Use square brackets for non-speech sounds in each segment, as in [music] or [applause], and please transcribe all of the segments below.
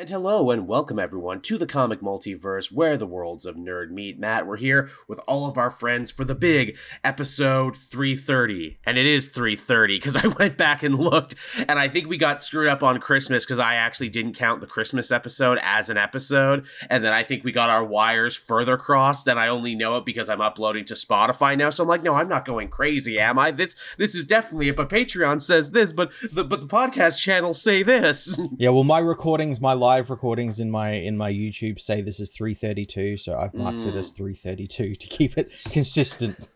And hello and welcome everyone to the comic multiverse where the worlds of nerd meet. Matt, we're here with all of our friends for the big episode 330. And it is 330 because I [laughs] went back and looked and I think we got screwed up on Christmas because I actually didn't count the Christmas episode as an episode. And then I think we got our wires further crossed and I only know it because I'm uploading to Spotify now. So I'm like, no, I'm not going crazy, am I? This this is definitely it, but Patreon says this, but the but the podcast channels say this. [laughs] Yeah, well, my recordings, my live recordings in my in my YouTube say this is 332, so I've marked it as 332 to keep it [laughs] consistent.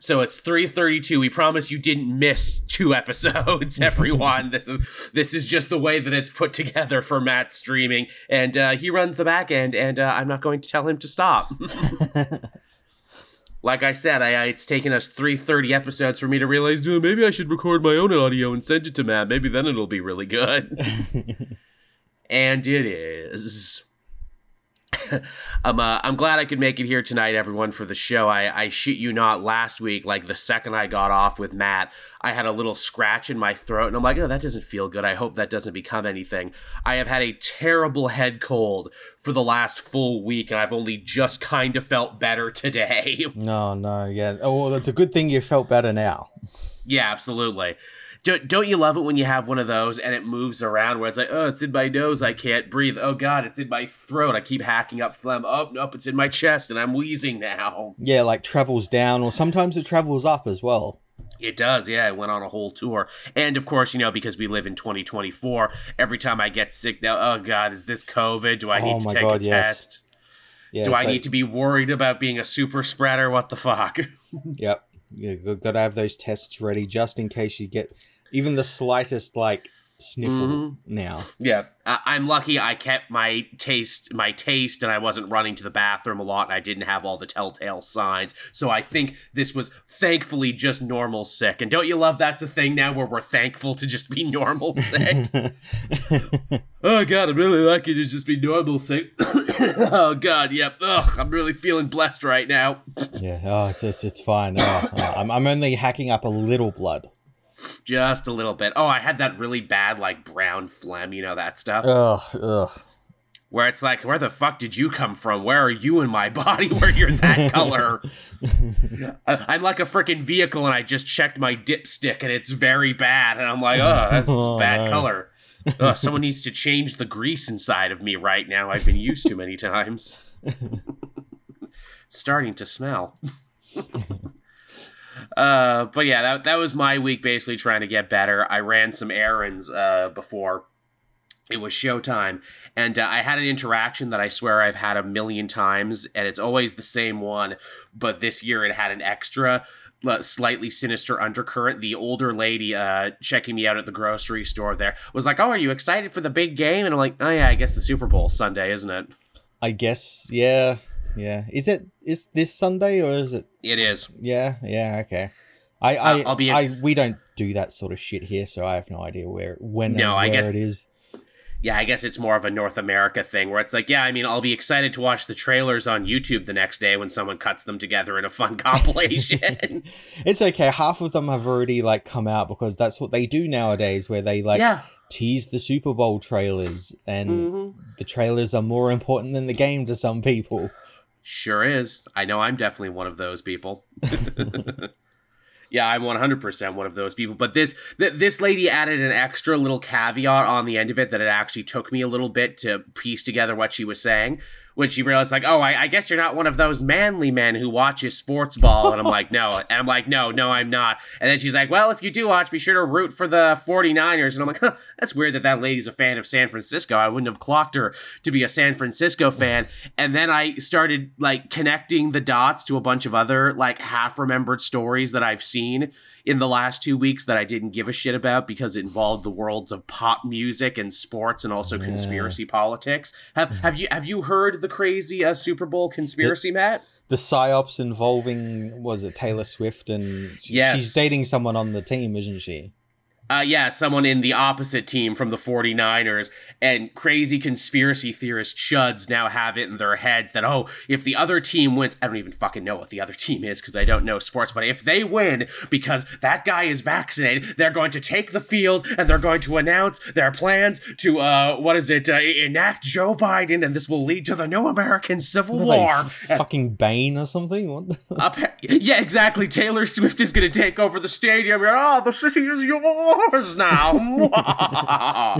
So it's 332. We promise you didn't miss two episodes, [laughs] everyone. this is this is just the way that it's put together for Matt streaming. And uh, he runs the back end, and uh, I'm not going to tell him to stop. [laughs] like I said, I, I, it's taken us 330 episodes for me to realize, "Dude, maybe I should record my own audio and send it to Matt. Maybe then it'll be really good. And it is. I'm [laughs] uh, I'm glad I could make it here tonight, everyone, for the show. I, I shit you not, last week, like the second I got off with Matt, I had a little scratch in my throat, and I'm like, oh, that doesn't feel good. I hope that doesn't become anything. I have had a terrible head cold for the last full week, and I've only just kind of felt better today. [laughs] No, no, yeah. Oh, well, it's a good thing you felt better now. Yeah, absolutely. Don't, don't you love it when you have one of those and it moves around where it's like, oh, it's in my nose, I can't breathe. Oh God, it's in my throat, I keep hacking up phlegm. Oh nope, it's in my chest and I'm wheezing now. Yeah, like travels down, or sometimes it travels up as well. It does, yeah. It went on a whole tour. And of course, you know, because we live in 2024, every time I get sick now, oh God, is this COVID? Do I need Oh to take God, a yes. test? Yeah, Do I like- need to be worried about being a super spreader? What the fuck? [laughs] Yep. You've got to have those tests ready just in case you get even the slightest like sniffle Mhm. now. Yeah, I- I'm lucky. I kept my taste, my taste, and I wasn't running to the bathroom a lot, and I didn't have all the telltale signs. So I think this was thankfully just normal sick. And don't you love that's a thing now where we're thankful to just be normal [laughs] sick? oh god, I'm really lucky to just be normal sick. [coughs] oh god, yep. Ugh, I'm really feeling blessed right now. yeah. Oh, it's it's, it's fine. Oh, oh, I'm I'm only hacking up a little blood. Just a little bit. Oh, I had that really bad like brown phlegm, you know that stuff. Ugh. Ugh. where it's like, where the fuck did you come from? Where are you in my [laughs] body where you're that [laughs] color? I- I'm like a freaking vehicle and I just checked my dipstick and it's very bad. And I'm like, oh, that's [laughs] Oh, bad no. color. Ugh, someone needs to change the grease inside of me right now. I've been used too many times. it's starting to smell. Uh, but yeah, that, that was my week basically trying to get better. I ran some errands uh, before it was showtime and uh, i had an interaction that i swear i've had a million times and it's always the same one but this year it had an extra uh, slightly sinister undercurrent the older lady uh, checking me out at the grocery store there was like oh are you excited for the big game and i'm like oh yeah i guess the super bowl sunday isn't it I guess. Yeah. Yeah. Is it is this Sunday or is it? it is Yeah. Yeah. Okay. I I, I'll be I we don't do that sort of shit here, so I have no idea where when No, I guess- it is. yeah i guess it's more of a north america thing where it's like yeah i mean i'll be excited to watch the trailers on youtube the next day when someone cuts them together in a fun [laughs] compilation [laughs] It's okay. Half of them have already like come out because that's what they do nowadays, where they like yeah tease the Super Bowl trailers, and Mhm. the trailers are more important than the game to some people. Sure is. I know I'm definitely one of those people. [laughs] yeah, I'm 100% one of those people. But this th- this lady added an extra little caveat on the end of it that it actually took me a little bit to piece together what she was saying. When she realized, like, oh, I, I guess you're not one of those manly men who watches sports ball. And I'm like, no. [laughs] And I'm like, no, no, I'm not. And then she's like, well, if you do watch, be sure to root for the 49ers. And I'm like, huh, that's weird that that lady's a fan of San Francisco. I wouldn't have clocked her to be a San Francisco fan. And then I started like connecting the dots to a bunch of other like half remembered stories that I've seen in the last two weeks that I didn't give a shit about because it involved the worlds of pop music and sports and also Yeah. conspiracy politics. Have mm. have you have you heard the crazy uh, Super Bowl conspiracy, Matt? The psyops involving was it Taylor Swift and she- Yes. she's dating someone on the team, isn't she? Uh, yeah, someone in the opposite team from the 49ers, and crazy conspiracy theorist chuds now have it in their heads that, oh, if the other team wins, I don't even fucking know what the other team is because I don't know sports, but if they win because that guy is vaccinated, they're going to take the field and they're going to announce their plans to, uh, what is it, uh, enact Joe Biden, and this will lead to the new American Civil What are they, War. fucking Bane or something? What the- Up, yeah, exactly. Taylor Swift is going to take over the stadium. Oh, the city is yours now.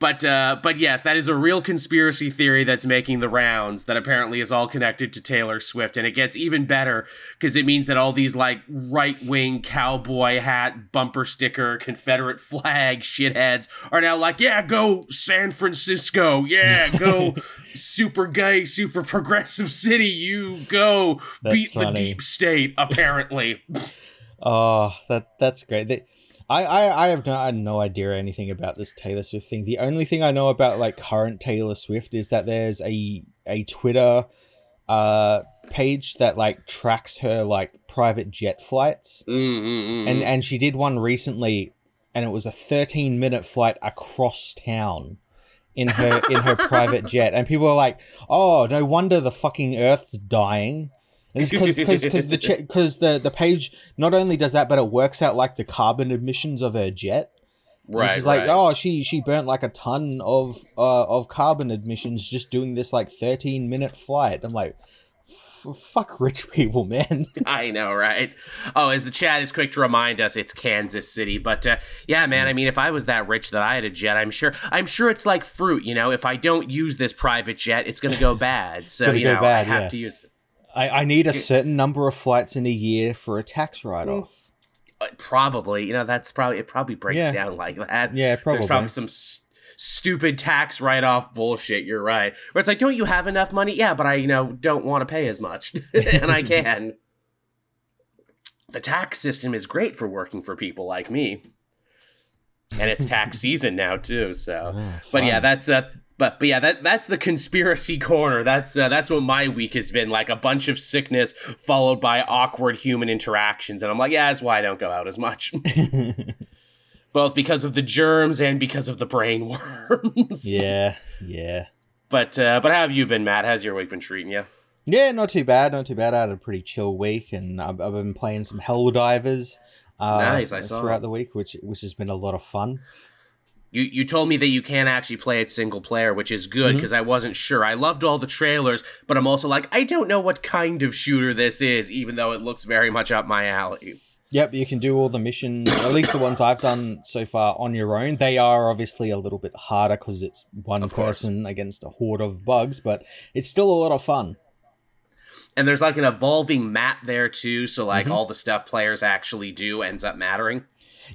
but uh, but yes, that is a real conspiracy theory that's making the rounds. That apparently is all connected to Taylor Swift, and it gets even better because it means that all these like right wing cowboy hat, bumper sticker, Confederate flag shitheads are now like, yeah, go San Francisco, yeah, go [laughs] super gay, super progressive city, you go That's beat the deep state. Apparently, Oh, [laughs] that that's great. They, I, I, I have no, I had no idea anything about this Taylor Swift thing. The only thing I know about like current Taylor Swift is that there's a a Twitter uh page that like tracks her like private jet flights. Mm-mm-mm. And mm. and she did one recently and it was a 13 minute flight across town in her in her [laughs] private jet and people were like, "Oh, no wonder the fucking earth's dying." It's because because the because the the page not only does that, but it works out like the carbon emissions of her jet. And right, she's like, right. oh, she she burnt like a ton of uh of carbon emissions just doing this like thirteen minute flight. I'm like, fuck rich people, man. [laughs] I know, right? Oh, as the chat is quick to remind us, it's Kansas City. But uh, yeah, man, I mean, if I was that rich that I had a jet, I'm sure, I'm sure it's like fruit. You know, if I don't use this private jet, it's gonna go bad. So you know, bad, I have yeah. to use. I I need a certain number of flights in a year for a tax write off. Uh, probably, you know, that's probably it. Probably breaks Yeah. down like that. Yeah, probably. There's probably some s- stupid tax write-off bullshit. You're right. Where it's like, don't you have enough money? Yeah, but I, you know, don't want to pay as much, [laughs] and I [laughs] can. The tax system is great for working for people like me, and it's tax [laughs] season now too. So, but yeah, that's uh, but but yeah, that that's the conspiracy corner. That's uh, that's what my week has been like. A bunch of sickness followed by awkward human interactions, and I'm like, yeah, that's why I don't go out as much. [laughs] Both because of the germs and because of the brain worms. [laughs] yeah, yeah. But uh, but how have you been, Matt? How's your week been treating you? Yeah, not too bad, not too bad. I had a pretty chill week, and I've, I've been playing some Helldivers. Uh, Nice, I saw. throughout the week, which which has been a lot of fun. You you told me that you can't actually play it single player, which is good Mm-hmm. because I wasn't sure. I loved all the trailers, but I'm also like, I don't know what kind of shooter this is, even though it looks very much up my alley. Yep, you can do all the missions, at least the ones I've done so far on your own. They are obviously a little bit harder because it's one Of course. person against a horde of bugs, but it's still a lot of fun. And there's like an evolving map there too, so like Mm-hmm. all the stuff players actually do ends up mattering.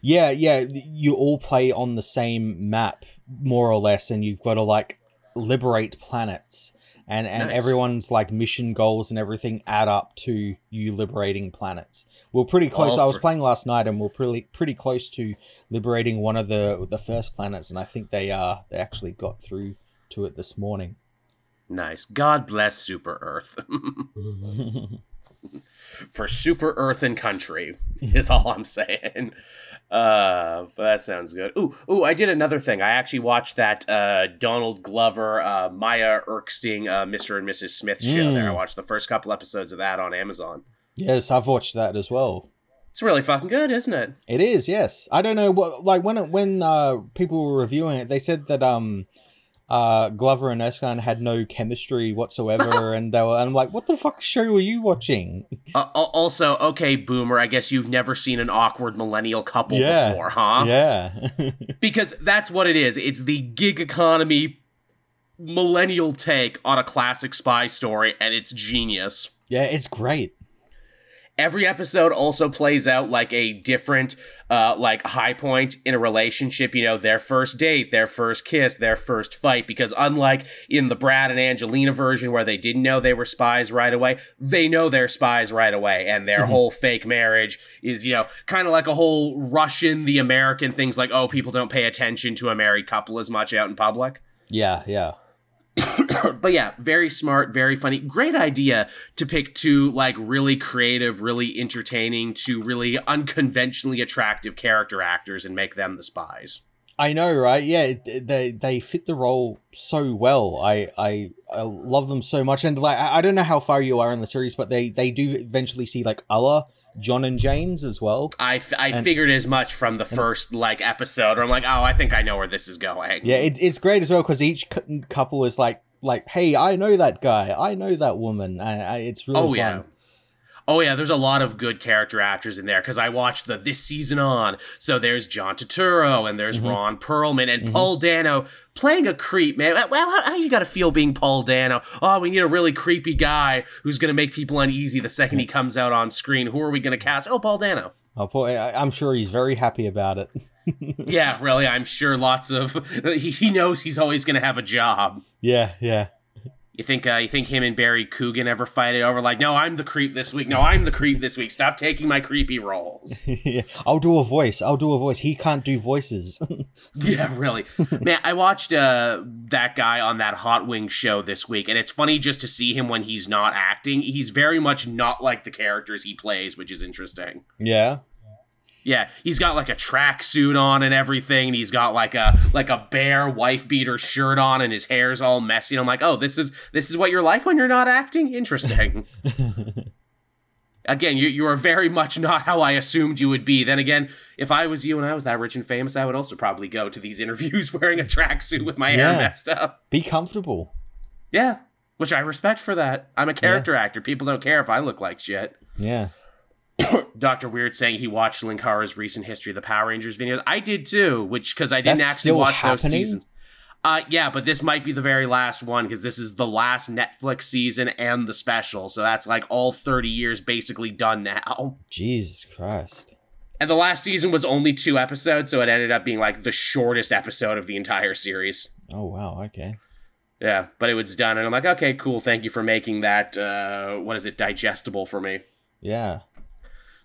Yeah, yeah, you all play on the same map, more or less, and you've got to like liberate planets. And, and Nice. everyone's like mission goals and everything add up to you liberating planets. We're pretty close. All I was playing last night, and we're pretty pretty close to liberating one of the the first planets, and I think they uh they actually got through to it this morning. Nice. God bless Super Earth. [laughs] [laughs] For Super Earth and country [laughs] is all I'm saying. Uh, but that sounds good. Ooh, ooh! I did another thing. I actually watched that uh, Donald Glover, uh, Maya Erskine, uh, Mr. and Mrs. Smith show. There, I Mm. watched the first couple episodes of that on Amazon. yes, I've watched that as well. It's really fucking good, isn't it? It is, yes. I don't know what like when it, when uh people were reviewing it, they said that um uh Glover and Erskine had no chemistry whatsoever, [laughs] and they were, and I'm like, what the fuck show were you watching? Uh, also, okay, Boomer. I guess you've never seen an awkward millennial couple Yeah. before, huh? Yeah, [laughs] [laughs] because that's what it is. It's the gig economy millennial take on a classic spy story, and it's genius. yeah, it's great. Every episode also plays out like a different, uh, like high point in a relationship. You know, their first date, their first kiss, their first fight. Because unlike in the Brad and Angelina version, where they didn't know they were spies right away, they know they're spies right away, and their Mhm. whole fake marriage is, you know, kind of like a whole Russian, the American things. Like, oh, people don't pay attention to a married couple as much out in public. Yeah, yeah. [coughs] but yeah, very smart, very funny. Great idea to pick two like really creative, really entertaining, two really unconventionally attractive character actors and make them the spies. I know, right? Yeah, they they fit the role so well. I I, I love them so much, and like I don't know how far you are in the series, but they they do eventually see like other John and Janes as well. I, f- I and, figured as much from the first like episode. Where I'm like, oh, I think I know where this is going. Yeah, it, it's great as well because each couple is like like, hey, I know that guy, I know that woman. I, I, it's really oh, fun. Yeah. Oh yeah, there's a lot of good character actors in there because I watched the this season on. So there's John Turturro and there's mm-hmm. Ron Perlman and mm-hmm. Paul Dano playing a creep, man. Well, how, how you got to feel being Paul Dano? Oh, we need a really creepy guy who's gonna make people uneasy the second he comes out on screen. Who are we gonna cast? Oh, Paul Dano. Oh, boy, I'm sure he's very happy about it. [laughs] yeah, really. I'm sure lots of [laughs] he, he knows he's always going to have a job. Yeah, yeah. You think uh, you think him and Barry Keoghan ever fight it over? Like, no, I'm the creep this week. No, I'm the creep this week. Stop taking my creepy roles. [laughs] yeah, I'll do a voice. I'll do a voice. He can't do voices. [laughs] yeah, really. Man, I watched uh, that guy on that Hot Wing show this week, and it's funny just to see him when he's not acting. He's very much not like the characters he plays, which is interesting. Yeah. Yeah, he's got like a tracksuit on and everything. And he's got like a like a bear wife beater shirt on, and his hair's all messy. And I'm like, oh, this is this is what you're like when you're not acting. Interesting. [laughs] again, you you are very much not how I assumed you would be. Then again, if I was you and I was that rich and famous, I would also probably go to these [laughs] interviews wearing a tracksuit with my yeah. hair messed up. Be comfortable. Yeah, which I respect for that. I'm a character yeah. actor. People don't care if I look like shit. Yeah. [coughs] Dr. Weird saying he watched Linkara's recent history of the Power Rangers videos. I did too, which because I didn't That's actually watch happening? those seasons. Uh, yeah, but this might be the very last one because this is the last Netflix season and the special. So that's like all 30 years basically done now. Jesus Christ. And the last season was only two episodes, so it ended up being like the shortest episode of the entire series. Oh, wow. Okay. Yeah, but it was done. And I'm like, okay, cool. Thank you for making that, uh, what is it, digestible for me. Yeah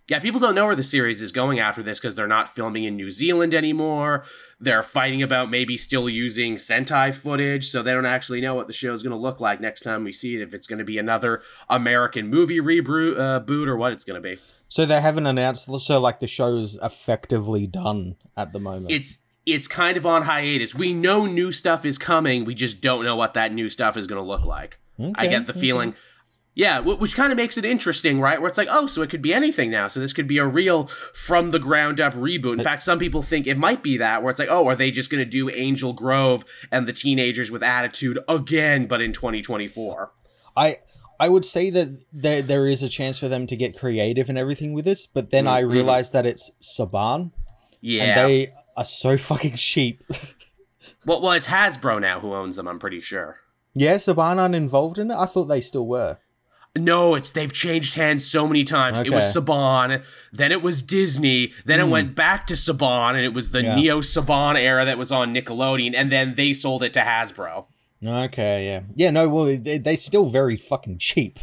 yeah, people don't know where the series is going after this because they're not filming in New Zealand anymore. They're fighting about maybe still using Sentai footage, so they don't actually know what the show is going to look like next time we see it. If it's going to be another American movie reboot, uh, boot, or what it's going to be. So they haven't announced. So like the show's effectively done at the moment. It's it's kind of on hiatus. We know new stuff is coming. We just don't know what that new stuff is going to look like. Okay, I get the okay. feeling yeah, which kind of makes it interesting, right? Where it's like, oh, so it could be anything now. So this could be a real from the ground up reboot. In fact, some people think it might be that, where it's like, oh, are they just going to do Angel Grove and the teenagers with attitude again, but in 2024? I I would say that there there is a chance for them to get creative and everything with this, but then mm-hmm. I realized that it's Saban. Yeah, and they are so [laughs] fucking cheap. well, well, it's Hasbro now who owns them. I'm pretty sure. Yeah, Saban aren't involved in it. I thought they still were. No, it's they've changed hands so many times. Okay. It was Saban, then it was Disney, then mm. it hmm. went back to Saban, and it was the yeah. Neo Saban era that was on Nickelodeon, and then they sold it to Hasbro. Okay, yeah, yeah. No, well, they, they're still very fucking cheap.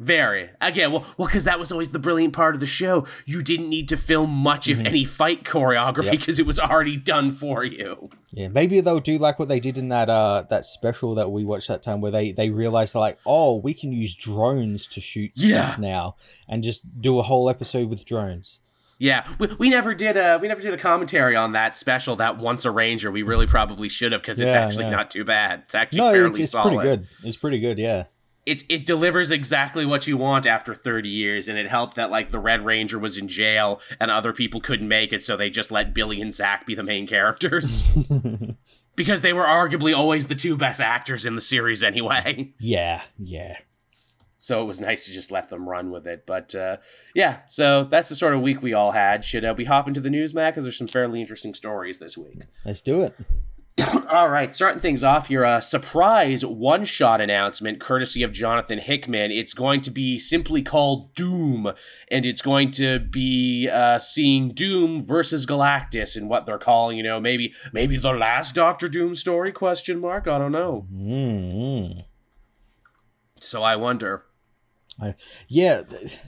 Very. Again, well, well, because that was always the brilliant part of the show. You didn't need to film much, if mm-hmm. any, fight choreography because yep. it was already done for you. Yeah, maybe they'll do like what they did in that uh that special that we watched that time, where they they realized like, oh, we can use drones to shoot yeah. stuff now, and just do a whole episode with drones. Yeah, we, we never did a we never did a commentary on that special. That once a ranger, we really probably should have because it's yeah, actually not too bad. It's actually no, fairly it's, it's solid. pretty good. It's pretty good. Yeah it's it delivers exactly what you want after 30 years and it helped that like the red ranger was in jail and other people couldn't make it so they just let billy and zach be the main characters. [laughs] Because they were arguably always the two best actors in the series anyway. Yeah yeah. So it was nice to just let them run with it but uh, yeah so that's the sort of week we all had. Should uh, we hop into the news mac because there's some fairly interesting stories this week. Let's do it [coughs] All right, starting things off, your uh, surprise one shot announcement, courtesy of Jonathan Hickman. It's going to be simply called Doom, and it's going to be uh, seeing Doom versus Galactus and what they're calling, you know, maybe maybe the last Doctor Doom story? Question mark. I don't know. Mm-hmm. So I wonder. I, yeah, this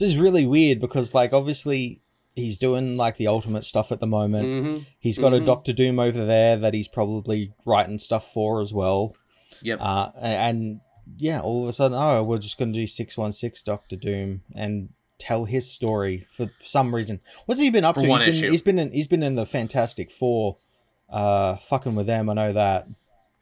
is really weird because, like, obviously he's doing like the ultimate stuff at the moment. Mm-hmm. He's got mm-hmm. a Doctor Doom over there that he's probably writing stuff for as well. Yep. Uh, and yeah, all of a sudden, oh, we're just going to do 616 Doctor Doom and tell his story for some reason. What's he been up For to? one he's issue. been he's been in he's been in the Fantastic Four uh fucking with them, I know that.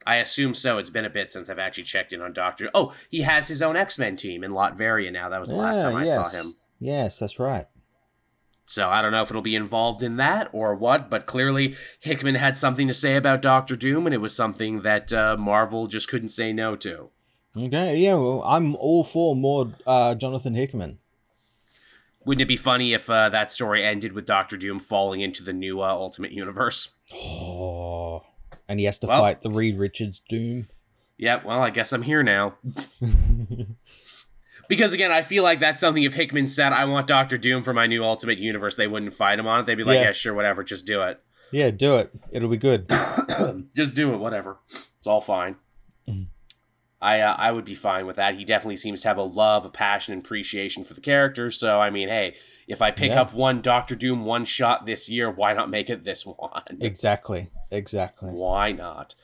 I assume so. It's been a bit since I've actually checked in on Doctor. Oh, he has his own X Men team in Latveria now. That was the last time I saw him. Yes, that's right. So I don't know if it'll be involved in that or what, but clearly Hickman had something to say about Doctor Doom, and it was something that uh, Marvel just couldn't say no to. Okay, yeah, well, I'm all for more uh Jonathan Hickman. Wouldn't it be funny if uh, that story ended with Doctor Doom falling into the new uh, Ultimate Universe? Oh, and he has to Well- fight the Reed Richards Doom. Yep, well, I guess I'm here now. [laughs] because again, I feel like that's something if Hickman said, I want Doctor Doom for my new Ultimate Universe, they wouldn't fight him on it. They'd be like, Yeah. yeah, sure, whatever, just do it. Yeah, do it. It'll be good. [coughs] just do it, whatever. It's all fine. Mhm. I uh, I would be fine with that. He definitely seems to have a love, a passion, and appreciation for the character. So I mean, hey, if I pick Yeah. up one Doctor Doom one shot this year, why not make it this [laughs] one? Exactly. Exactly. Why not?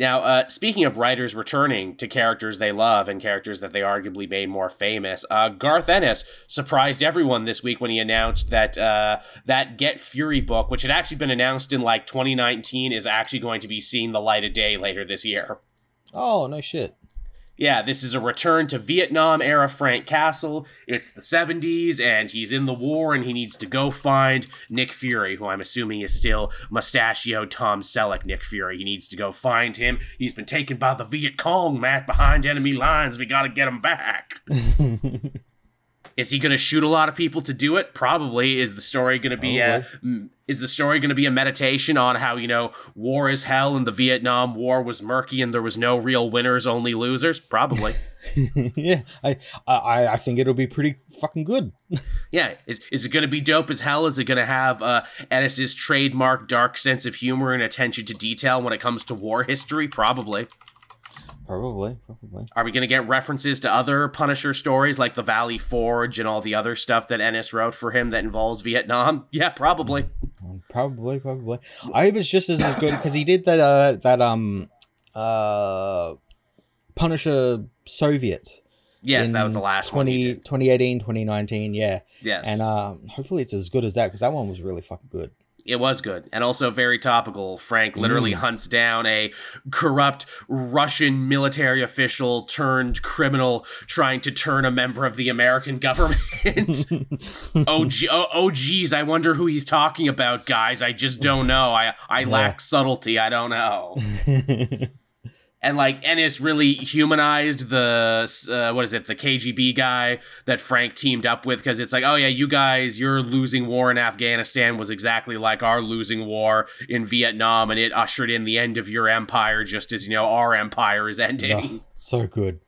Now, uh, speaking of writers returning to characters they love and characters that they arguably made more famous, uh, Garth Ennis surprised everyone this week when he announced that uh, that Get Fury book, which had actually been announced in like 2019, is actually going to be seeing the light of day later this year. Oh no shit. Yeah, this is a return to Vietnam era Frank Castle. It's the 70s, and he's in the war, and he needs to go find Nick Fury, who I'm assuming is still mustachioed Tom Selleck Nick Fury. He needs to go find him. He's been taken by the Viet Cong, Matt, behind enemy lines. We gotta get him back. [laughs] Is he going to shoot a lot of people to do it? Probably. Is the story going to be a is the story going to be a meditation on how you know war is hell and the Vietnam War was murky and there was no real winners, only losers? Probably. [laughs] yeah, I, I I think it'll be pretty fucking good. [laughs] yeah. Is is it going to be dope as hell? Is it going to have uh, Ennis's trademark dark sense of humor and attention to detail when it comes to war history? Probably. Probably, probably. Are we going to get references to other Punisher stories like the Valley Forge and all the other stuff that Ennis wrote for him that involves Vietnam? [laughs] Yeah, probably. Um, Probably, probably. I hope it's just as, as good because he did that uh that um uh Punisher Soviet. Yes, that was the last one. 20, he 2018, 2019, yeah. Yes, And uh, hopefully it's as good as that because that one was really fucking good. It was good and also very topical. Frank literally Mm. hunts down a corrupt Russian military official turned criminal trying to turn a member of the American government. [laughs] oh, gee, oh, oh, geez, I wonder who he's talking about, guys. I just don't know. I I lack subtlety. I don't know. [laughs] and like Ennis really humanized the uh, what is it the KGB guy that Frank teamed up with because it's like oh yeah you guys your losing war in Afghanistan was exactly like our losing war in Vietnam and it ushered in the end of your empire just as you know our empire is ending. Oh, so good.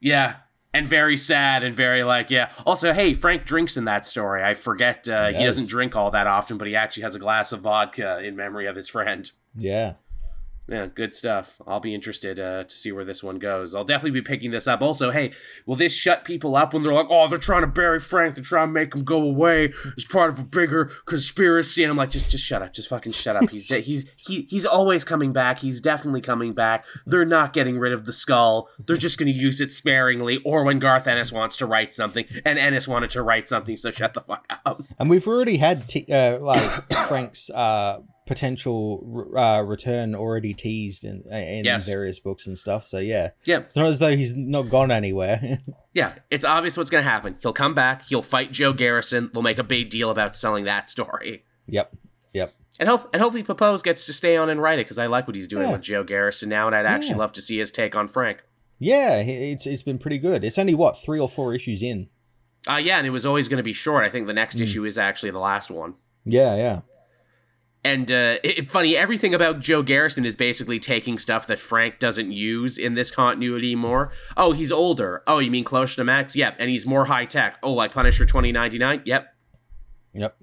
yeah and very sad and very like yeah. Also hey Frank drinks in that story. I forget uh, he doesn't drink all that often but he actually has a glass of vodka in memory of his friend. Yeah. Yeah, good stuff. I'll be interested uh, to see where this one goes. I'll definitely be picking this up. Also, hey, will this shut people up when they're like, oh, they're trying to bury Frank, they're trying to make him go away as part of a bigger conspiracy? And I'm like, just, just shut up, just fucking shut up. He's, [laughs] he's, he, he's always coming back. He's definitely coming back. They're not getting rid of the skull. They're just going to use it sparingly, or when Garth Ennis wants to write something, and Ennis wanted to write something, so shut the fuck up. And we've already had te- uh, like [coughs] Frank's uh, potential uh, return already teased in in Yes. various books and stuff. So yeah, Yeah, it's not as though he's not gone anywhere. [laughs] Yeah, it's obvious what's going to happen. He'll come back, he'll fight Joe Garrison, they'll make a big deal about selling that story. yep, yep. And, hope, and hopefully Pepose gets to stay on and write it because I like what he's doing Yeah. with Joe Garrison now, and I'd actually Yeah. love to see his take on Frank. Yeah, it's it's been pretty good. It's only what three or four issues in. Uh, yeah, and it was always going to be short. I think the next Mm. issue is actually the last one. Yeah, yeah. And uh, it, funny, everything about Joe Garrison is basically taking stuff that Frank doesn't use in this continuity more. Oh, he's older. Oh, you mean closer to Max? Yep. And he's more high tech. Oh, like Punisher 2099? Yep. Yep.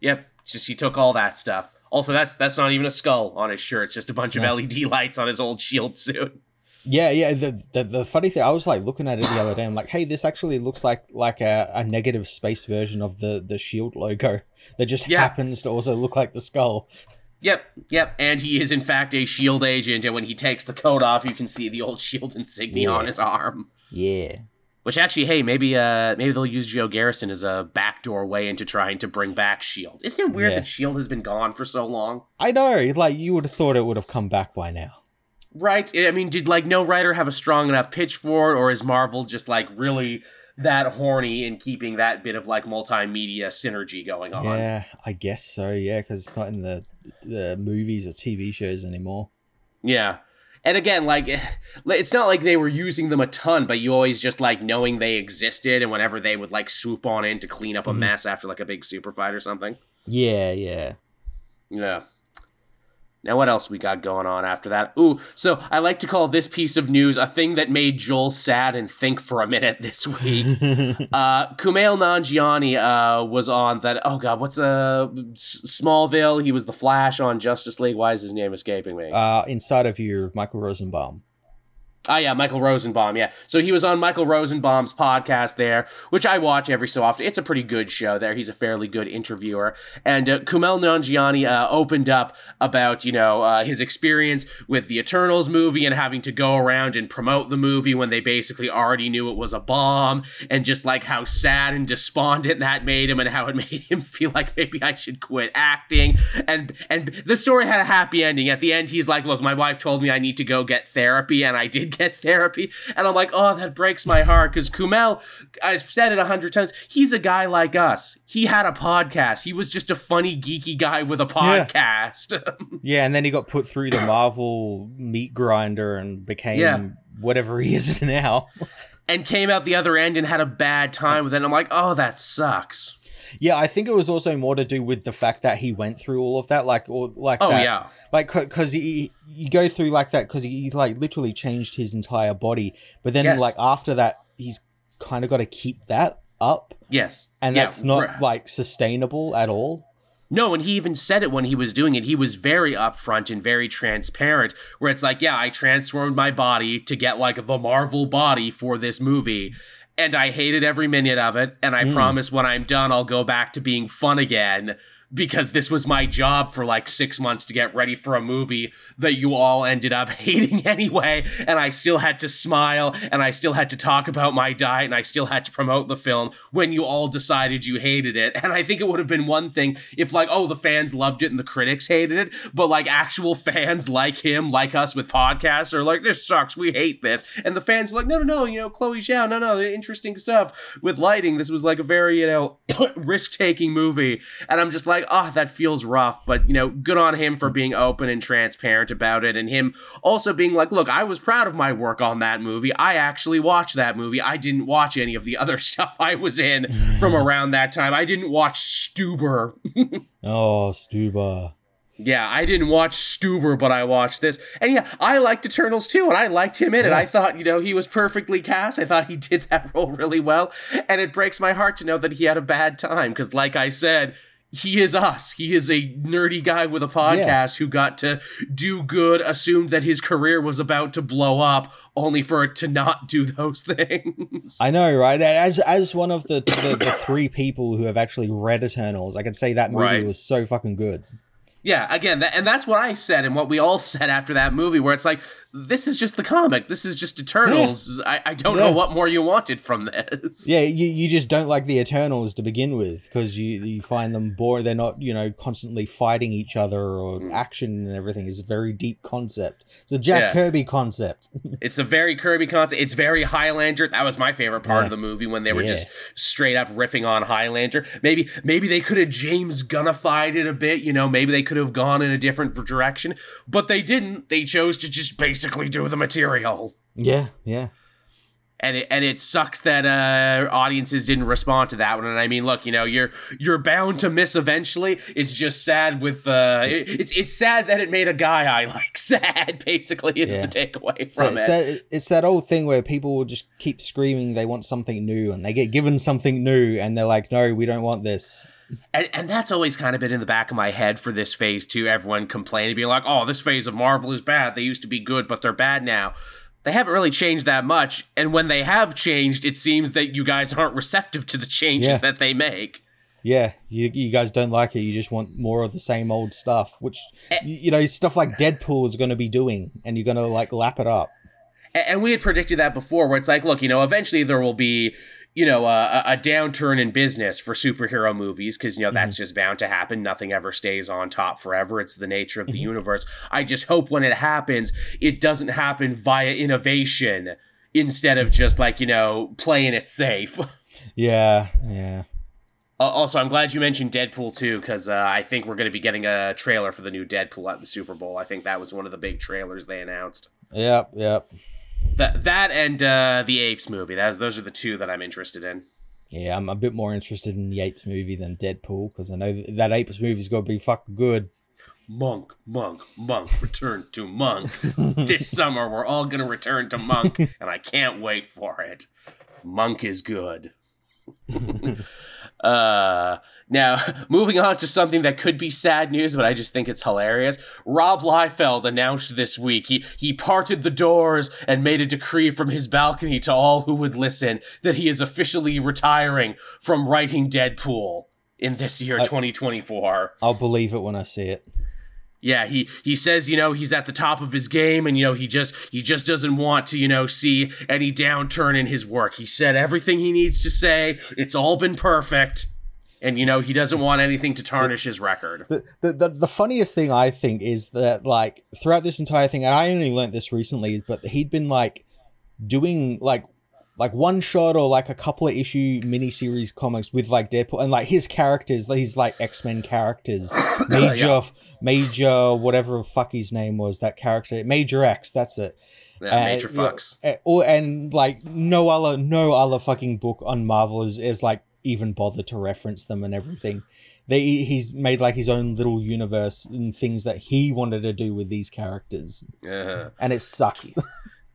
Yep. It's just he took all that stuff. Also, that's that's not even a skull on his shirt. It's just a bunch of LED lights on his old shield suit. Yeah, yeah. The, the the funny thing, I was like looking at it the other day. I'm like, hey, this actually looks like like a, a negative space version of the the shield logo that just Yeah. happens to also look like the skull. Yep, yep. And he is in fact a shield agent, and when he takes the coat off, you can see the old shield insignia Yeah. on his arm. Yeah. Which actually, hey, maybe uh maybe they'll use Joe Garrison as a backdoor way into trying to bring back Shield. Isn't it weird Yeah. that Shield has been gone for so long? I know. Like you would have thought it would have come back by now. Right? I mean, did like no writer have a strong enough pitch for it, or is Marvel just like really that horny in keeping that bit of like multimedia synergy going on? Yeah, I guess so. Yeah, because it's not in the the movies or TV shows anymore. Yeah. And again, like [laughs] it's not like they were using them a ton, but you always just like knowing they existed and whenever they would like swoop on in to clean up a Mhm. mess after like a big super fight or something. Yeah, yeah. Yeah. Now what else we got going on after that? Ooh, so I like to call this piece of news a thing that made Joel sad and think for a minute [laughs] this week. [laughs] uh, Kumail Nanjiani uh, was on that. Oh God, what's uh Smallville? He was the Flash on Justice League. Why is his name escaping me? uh, inside of you, Michael Rosenbaum. Ah, yeah, Michael Rosenbaum. Yeah, so he was on Michael Rosenbaum's podcast there, which I watch every so often. It's a pretty good show. There, he's a fairly good interviewer. And uh, Kumail Nanjiani uh, opened up about you know uh, his experience with the Eternals movie and having to go around and promote the movie when they basically already knew it was a bomb, and just like how sad and despondent that made him, and how it [laughs] made him feel like maybe I should quit acting. And and the story had a happy ending. At the end, he's like, "Look, my wife told me I need to go get therapy, and I did get therapy." And I'm like, "Oh, that breaks my heart." Because Kumail, I've said it a hundred times, he's a guy like us. He had a podcast. He was just a funny, geeky guy with a podcast. [laughs] Yeah, and then he got put through the Marvel meat grinder and became Yeah. whatever he is [laughs] now. and came out the other end and had a bad time with it. And I'm like, "Oh, that sucks." Yeah, I think it was also more to do with the fact that he went through all of that, like, or like, Oh that, yeah. like, because he you go through like that because he like literally changed his entire body, but then Yes. like after that, he's kind of got to keep that up, Yes. and Yeah, that's not r- like sustainable at all. No, and he even said it when he was doing it. He was very upfront and very transparent, where it's like, yeah, I transformed my body to get like the Marvel body for this movie. And I hated every minute of it. And I Mm. promise when I'm done, I'll go back to being fun again because this was my job for like six months to get ready for a movie that you all ended up [laughs] hating anyway. And I still had to smile and I still had to talk about my diet and I still had to promote the film when you all decided you hated it. And I think it would have been one thing if, like, oh, the fans loved it and the critics hated it, but like actual fans [laughs] like him, like us with podcasts, are like, this sucks, we hate this. And the fans are like, no, no, no, you know, Chloe Zhao, no, no, the interesting stuff with lighting. This was like a very, you know, [coughs] risk taking movie. And I'm just like, oh, that feels rough. But, you know, good on him for being open and transparent about it. And him also being like, look, I was proud of my work on that movie. I actually watched that movie. I didn't watch any of the other [laughs] stuff I was in from [laughs] around that time. I didn't watch Stuber. [laughs] Oh, Stuba. Yeah, I didn't watch Stuber, but I watched this. And yeah, I liked Eternals too, and I liked him in it. Yeah. I thought, you know, he was perfectly cast. I thought he did that role really well. And it breaks my heart to know that he had a bad time, because like I said, he is us. He is a nerdy guy with a podcast who got to do good, assumed that his career was about to blow up, only for it to not [laughs] do those things. I know, right? As as one of the, the the three people who have actually read Eternals, I can say that movie Right. was so fucking good. Yeah, again, that, and that's what I said and what we all [laughs] said after that movie, where it's like, this is just the comic. This is just Eternals. I, I don't know what more you wanted from this. Yeah, you, you just don't like the Eternals to begin with because you you find them boring. They're not you know constantly fighting each other or Mm. action and everything is a very deep concept. It's a Jack Yeah. Kirby concept. [laughs] It's a very Kirby concept. It's very Highlander. That was my favorite part Yeah. of the movie when they were Yeah. just straight up riffing on Highlander. Maybe maybe they could have James Gunnified it a bit, you know, maybe they could have gone in a different direction, but they didn't. They chose to just basically do the material. yeah, yeah. and it and it sucks that uh audiences didn't respond to that one and i mean look you know you're you're bound to miss eventually it's just sad with uh it- it's it's sad that it made a guy i like [laughs] sad basically is Yeah. the takeaway from it's, it that, it's that old thing where people will just keep screaming they want something new and they get given something new and they're like, no, we don't want this. And, and that's always kind of been in the back of my head for this phase too everyone complaining being like oh this phase of marvel is bad they used to be good but they're bad now they haven't really changed that much and when they have changed it seems that you guys aren't receptive to the changes Yeah. that they make Yeah, you, you guys don't like it. You just want more of the same old stuff, which you, you know stuff like Deadpool is going to be doing, and you're going to like lap it up. And we had predicted that before, where it's like, look, you know, eventually there will be, you know, a, a downturn in business for superhero movies because you know that's just bound to happen. Nothing ever stays on top forever. It's the nature of the universe. I just hope when it happens, it doesn't happen via innovation instead of just like you know playing it safe. [laughs] Yeah, yeah. Uh, also, I'm glad you mentioned Deadpool too, because uh, I think we're going to be getting a trailer for the new Deadpool at the Super Bowl. I think that was one of the big trailers they announced. Yep, yep. That that and uh, the Apes movie. That's those are the two that I'm interested in. Yeah, I'm a bit more interested in the Apes movie than Deadpool because I know that, that Apes movie's to be fucking good. Monk, Monk, Monk, return to Monk. [laughs] this summer we're all gonna return to Monk, and I can't wait for it. Monk is good. [laughs] uh now [laughs] moving on to something that could be sad news, but I just think it's hilarious. Rob Liefeld announced this week he he parted the doors and made a decree from his balcony to all who would listen that he is officially retiring from writing Deadpool in this year 2024. I'll believe it when I see it. Yeah, he he says, you know, he's at the top of his game and you know, he just he just doesn't want to, you know, see any downturn in his work. He said everything he needs to say. It's all been perfect. And you know, he doesn't want anything to tarnish his record. The, the, the, the funniest thing I think is that like throughout this entire thing, and I only learned this recently, is but he'd been like doing like like one shot or like a couple of issue miniseries comics with like Deadpool and like his characters, his like X Men characters, [coughs] Major, Yeah. Major, whatever the fuck his name was, that character, Major X, that's it. Yeah, Uh, major yeah, uh, or and like no other no other fucking book on Marvel is, is like even bothered to reference them and everything. They he's made like his own little universe and things that he wanted to do with these characters, Uh, and it sucks.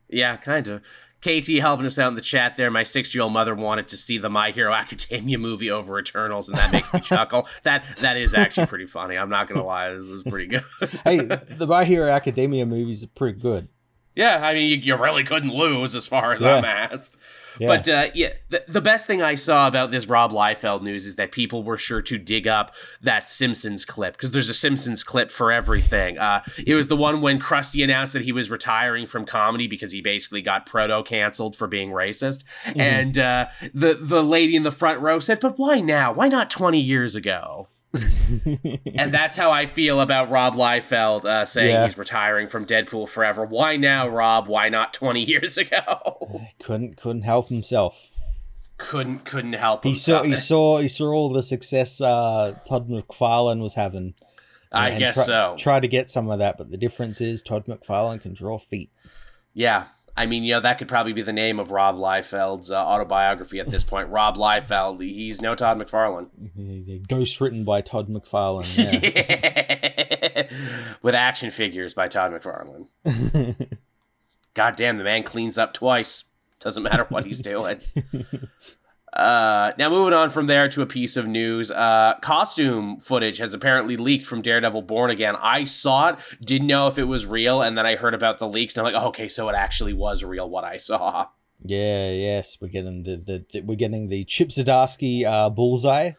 yeah, kind of. KT helping us out in the chat there. My six year old mother wanted to see the My Hero [laughs] Academia movie over Eternals, and that makes me [laughs] chuckle. That that is actually pretty funny. I'm not gonna lie, this is pretty good. hey, [laughs] the My Hero Academia movies are pretty good. Yeah, I mean, you, you really couldn't lose as far as Yeah. I'm asked. Yeah. But uh, yeah, the, the best thing I saw about this Rob Liefeld news is that people were sure to dig up that Simpsons clip because there's a Simpsons clip for everything. Uh, it was the one when Krusty announced that he was retiring from comedy because he basically got proto canceled for being racist, and uh, the the lady in the front row said, "But why now? Why not 20 years ago?" And that's how I feel about Rob Liefeld uh, saying Yeah. he's retiring from Deadpool forever. Why now, Rob? Why not 20 [laughs] years ago? couldn't couldn't help himself. couldn't couldn't help He saw he saw he saw all the success uh, Todd McFarlane was having. I guess try- so. Try to get some of that, but the difference is Todd McFarlane can draw feet. yeah. I mean, you know, that could probably be the name of Rob Liefeld's uh, autobiography at this [laughs] point. Rob Liefeld, he's no Todd McFarlane. Ghost written by Todd McFarlane. [laughs] Yeah. With action figures by Todd McFarlane. [laughs] God damn, the man cleans up twice. Doesn't matter what he's doing. Uh, now moving on from there to a piece of news. Uh, costume footage has apparently leaked from Daredevil Born Again. I saw it, didn't know if it was real, and then I heard about the leaks, and I'm like, oh, okay, so it actually was real what I saw. yeah, yes, we're getting the, the, the we're getting the Chip Zdarsky uh, bullseye.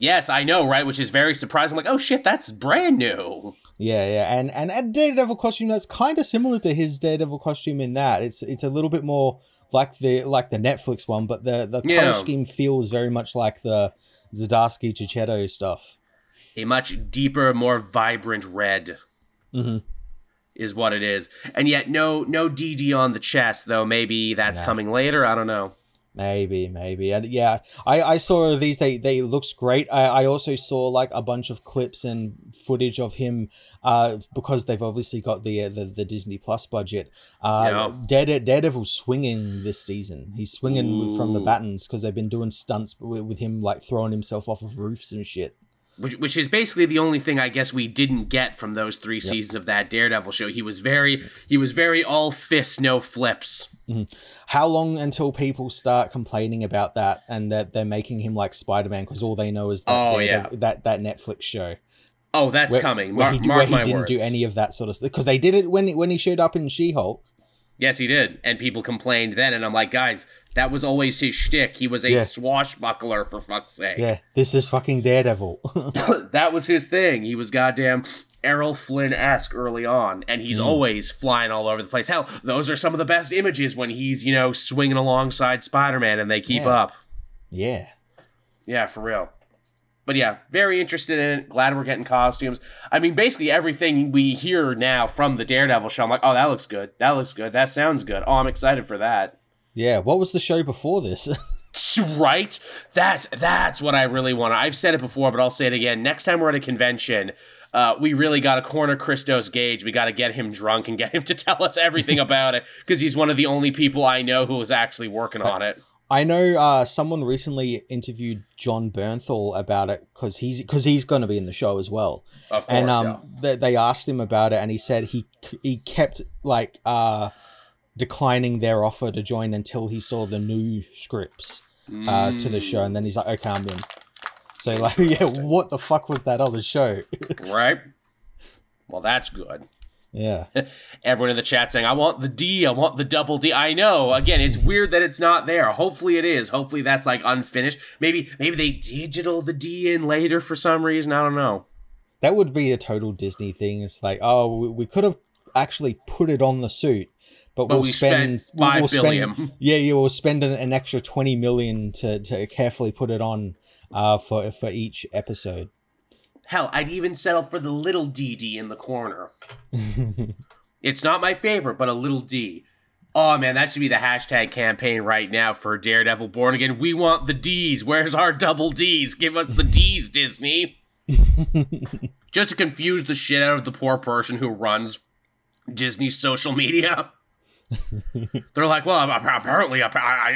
Yes, I know, right? Which is very surprising. I'm like, oh shit, that's brand new. Yeah, yeah, and and a Daredevil costume that's kind of similar to his Daredevil costume in that it's it's a little bit more like the like the Netflix one, but the the Yeah. color scheme feels very much like the Zdarsky Checchetto stuff. A much deeper, more vibrant red. Mhm. Is what it is, and yet no no DD on the chest though. Maybe that's coming later. I don't know. Maybe, maybe, and yeah, I I saw these. They they looks great. I I also saw like a bunch of clips and footage of him, uh, because they've obviously got the uh, the, the Disney Plus budget. Uh, Dare, Daredevil swinging this season. He's swinging from the Ooh. battens because they've been doing stunts with, with him like throwing himself off of roofs and shit. which, which is basically the only thing I guess we didn't get from those three seasons of that Daredevil show. He was very he was very all fists, no flips. Mm-hmm. How long until people start complaining about that and that they're making him like Spider Man because all they know is that Oh, Daredevil- that that Netflix show. Oh, that's where- coming. where Mark, he, mark where he didn't words. do any of that sort of stuff because they did it when when he showed up in She Hulk. Yes, he did. And people complained then, and I'm like, guys, that was always his shtick. He was a Yeah. swashbuckler, for fuck's sake. Yeah, this is fucking Daredevil. [laughs] [laughs] that was his thing. He was goddamn Errol Flynn esque early on, and he's mm. always flying all over the place. Hell, those are some of the best images when he's, you know, swinging alongside Spider Man and they keep Yeah. up. yeah. Yeah, for real. But yeah, very interested in it. Glad we're getting costumes. I mean, basically everything we hear now from the Daredevil show, I'm like, oh, that looks good. That looks good. That sounds good. Oh, I'm excited for that. Yeah, what was the show before this? [laughs] Right? That's that's what I really want. I've said it before, but I'll say it again. Next time we're at a convention, uh, we really got to corner Christos Gage. We got to get him drunk and get him to tell us everything [laughs] about it because he's one of the only people I know who is actually working on it. I know uh, someone recently interviewed Jon Bernthal about it because he's because he's going to be in the show as well. Of course, and um, yeah. they, they asked him about it, and he said he he kept like uh, declining their offer to join until he saw the new scripts uh, to the show, and then he's like, "Okay, I'm in." So like, [laughs] yeah, what the fuck was that other show? [laughs] right? Well, that's good. Yeah, [laughs] Everyone in the chat saying, I want the D, I want the double D. I know. Again, it's [laughs] weird that it's not there. Hopefully it is. Hopefully that's like unfinished. Maybe maybe they digital the D in later for some reason. I don't know. that would be a total Disney thing. It's like, oh, we, we could have actually put it on the suit. But, But we'll we spend, five we'll spend- billion. [laughs] Yeah, yeah, we'll spend an, an extra twenty million to, to carefully put it on uh, for for each episode. Hell, I'd even settle for the little DD in the corner. [laughs] it's not my favorite, but a little D. Oh man, that should be the hashtag campaign right now for Daredevil Born Again. We want the D's. Where's our double D's? Give us the D's, Disney. [laughs] Just to confuse the shit out of the poor person who runs Disney's social media. [laughs] They're like, well, apparently, I,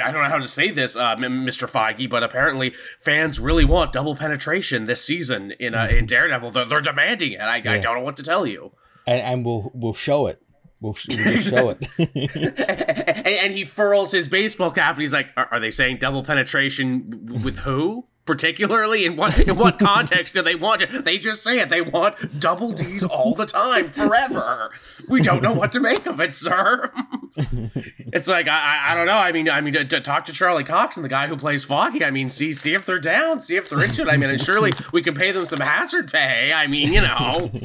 I don't know how to say this, uh, Mr. Feige, but apparently fans really want double penetration this season in uh, [laughs] in Daredevil. They're, they're demanding it. I, I don't know what to tell you. and, and we'll we'll show it. We'll, we'll just show it. [laughs] and, and he furls his baseball cap, and he's like, "Are, are they saying double penetration with who?" Particularly in what in what context do they want it? They just say it. They want double D's all the time, forever. We don't know what to make of it, sir. [laughs] it's like I, I I don't know. I mean I mean to, to talk to Charlie Cox and the guy who plays Foggy. I mean see see if they're down, see if they're into it. I mean and surely we can pay them some hazard pay. I mean you know. [laughs]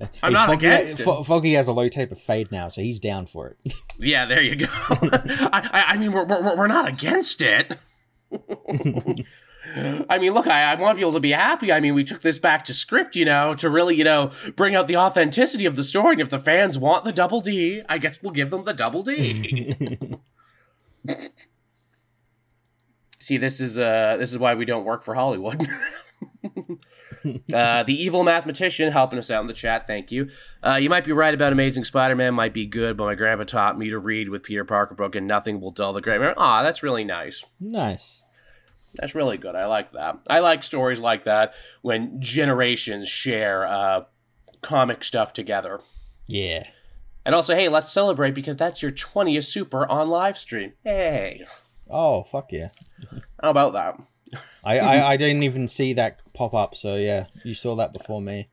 I'm Hey, not Foggy, against it. Fo- Foggy has a low tape of fade now, so he's down for it. [laughs] Yeah, there you go. I, I, I mean, we're, we're, we're not against it. I mean, look, I, I want people to be happy. I mean, we took this back to script, you know, to really, you know, bring out the authenticity of the story. And if the fans want the double D, I guess we'll give them the double D. [laughs] See, this is uh, this is why we don't work for Hollywood. [laughs] Uh, the evil mathematician helping us out in the chat. Thank you. Uh, you might be right about Amazing Spider-Man might be good, but my grandpa taught me to read with Peter Parker book, and nothing will dull the great Ah, that's really nice. nice. That's really good. I like that. I like stories like that when generations share uh, comic stuff together. Yeah. And also, hey, let's celebrate because that's your 20th super on live stream. Hey, Oh fuck yeah. how about that? [laughs] I, I I didn't even see that pop up, so yeah, you saw that before me.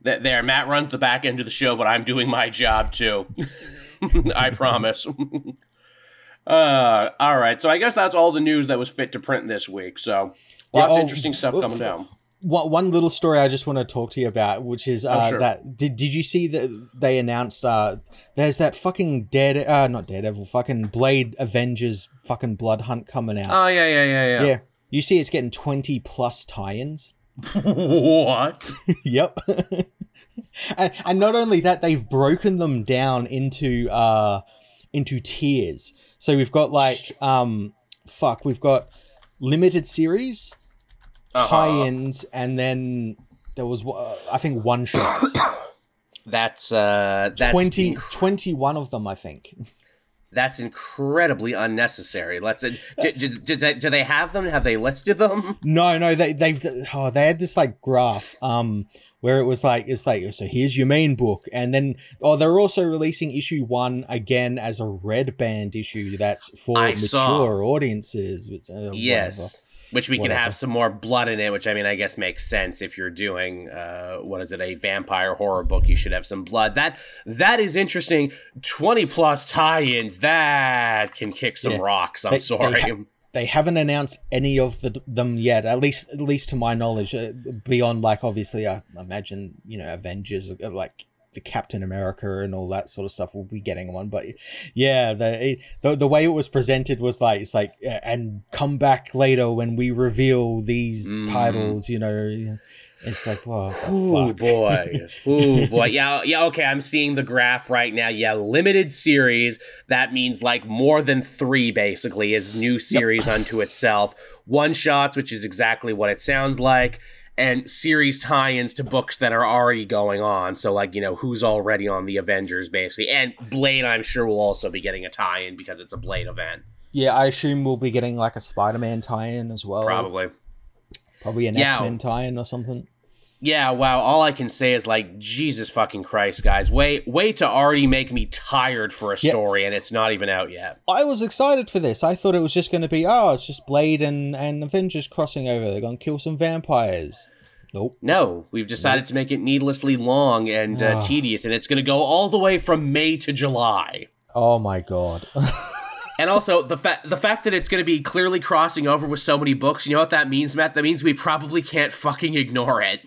There, Matt runs the back end of the show, but I'm doing my job too. [laughs] I promise. [laughs] uh, all right, so I guess that's all the news that was fit to print this week. So Yeah, lots of oh, interesting stuff coming down. One, one little story I just want to talk to you about, which is uh, Oh, sure. that did did you see that they announced uh there's that fucking dead uh not Daredevil fucking Blade Avengers fucking Blood Hunt coming out. Oh yeah, yeah, yeah, yeah. yeah. You see it's getting 20 plus tie-ins. what? [laughs] yep. [laughs] and, and not only that, they've broken them down into uh into tiers. So we've got like um fuck, we've got limited series, Uh-huh. tie-ins, and then there was uh, I think one [coughs] shots. That's uh, that's 20, inc- 21 of them, I think. that's incredibly unnecessary. Let's. Uh, do, do, do, they, do they have them? Have they listed them? No, no, they they've oh, they had this like graph um where it was like it's like so here's your main book and then oh they're also releasing issue 1 again as a red band issue that's for I mature saw. audiences which, uh, whatever. Yes. which we can have some more blood in it. Which I mean, I guess makes sense if you're doing uh, what is it, a vampire horror book? You should have some blood. That that is interesting. Twenty plus tie-ins that can kick some Yeah. rocks. I'm They- they sorry. ha- [laughs] they haven't announced any of the, them yet at least at least to my knowledge uh, beyond like obviously i imagine you know avengers uh, like the captain america and all that sort of stuff will be getting one but yeah the it, the, the way it was presented was like it's like uh, and come back later when we reveal these Mhm. titles you know it's like oh Oh boy. [laughs] Oh boy. Yeah, yeah, okay. I'm seeing the graph right now. Yeah, limited series. That means like more than three basically is new series unto itself. One shots, which is exactly what it sounds like, and series tie-ins to books that are already going on. So like, you know, who's already on the Avengers basically. And Blade I'm sure will also be getting a tie-in because it's a Blade event. yeah i assume we'll be getting like a spider-man tie-in as well Probably. Probably an Yeah. x-men tie-in or something Yeah, wow. All I can say is like, Jesus fucking Christ, guys. Way way to already make me tired for a Yeah. story, and it's not even out yet. I was excited for this. I thought it was just going to be, oh, it's just Blade and, and Avengers crossing over. They're going to kill some vampires. Nope. No, we've decided to make it needlessly long and uh, Ah. tedious, and it's going to go all the way from May to July. Oh my god. [laughs] And also the fact the fact that it's going to be clearly crossing over with so many books. You know what that means, Matt? That means we probably can't fucking ignore it.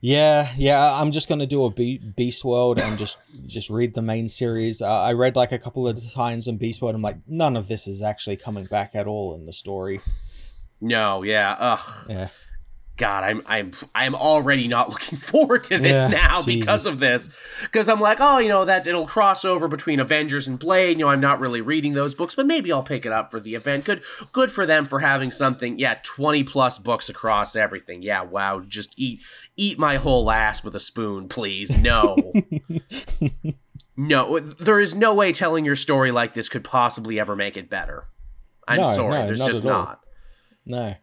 yeah, yeah. I'm just going to do a Be- Beast World and just just read the main series. Uh, I read like a couple of times in Beast World. I'm like, none of this is actually coming back at all in the story. No, yeah, ugh. Yeah. God, I'm I'm I'm already not [laughs] looking forward to this Yeah, now because of this. Because I'm like, oh, you know, that it'll cross over between Avengers and Blade. You know, I'm not really reading those books, but maybe I'll pick it up for the event. Good, good for them for having something. Yeah, 20 plus books across everything. Yeah, wow. Just eat eat my whole ass with a spoon, please. No. [laughs] no, there is no way telling your story like this could possibly ever make it better. I'm No, sorry, no, there's not just not No.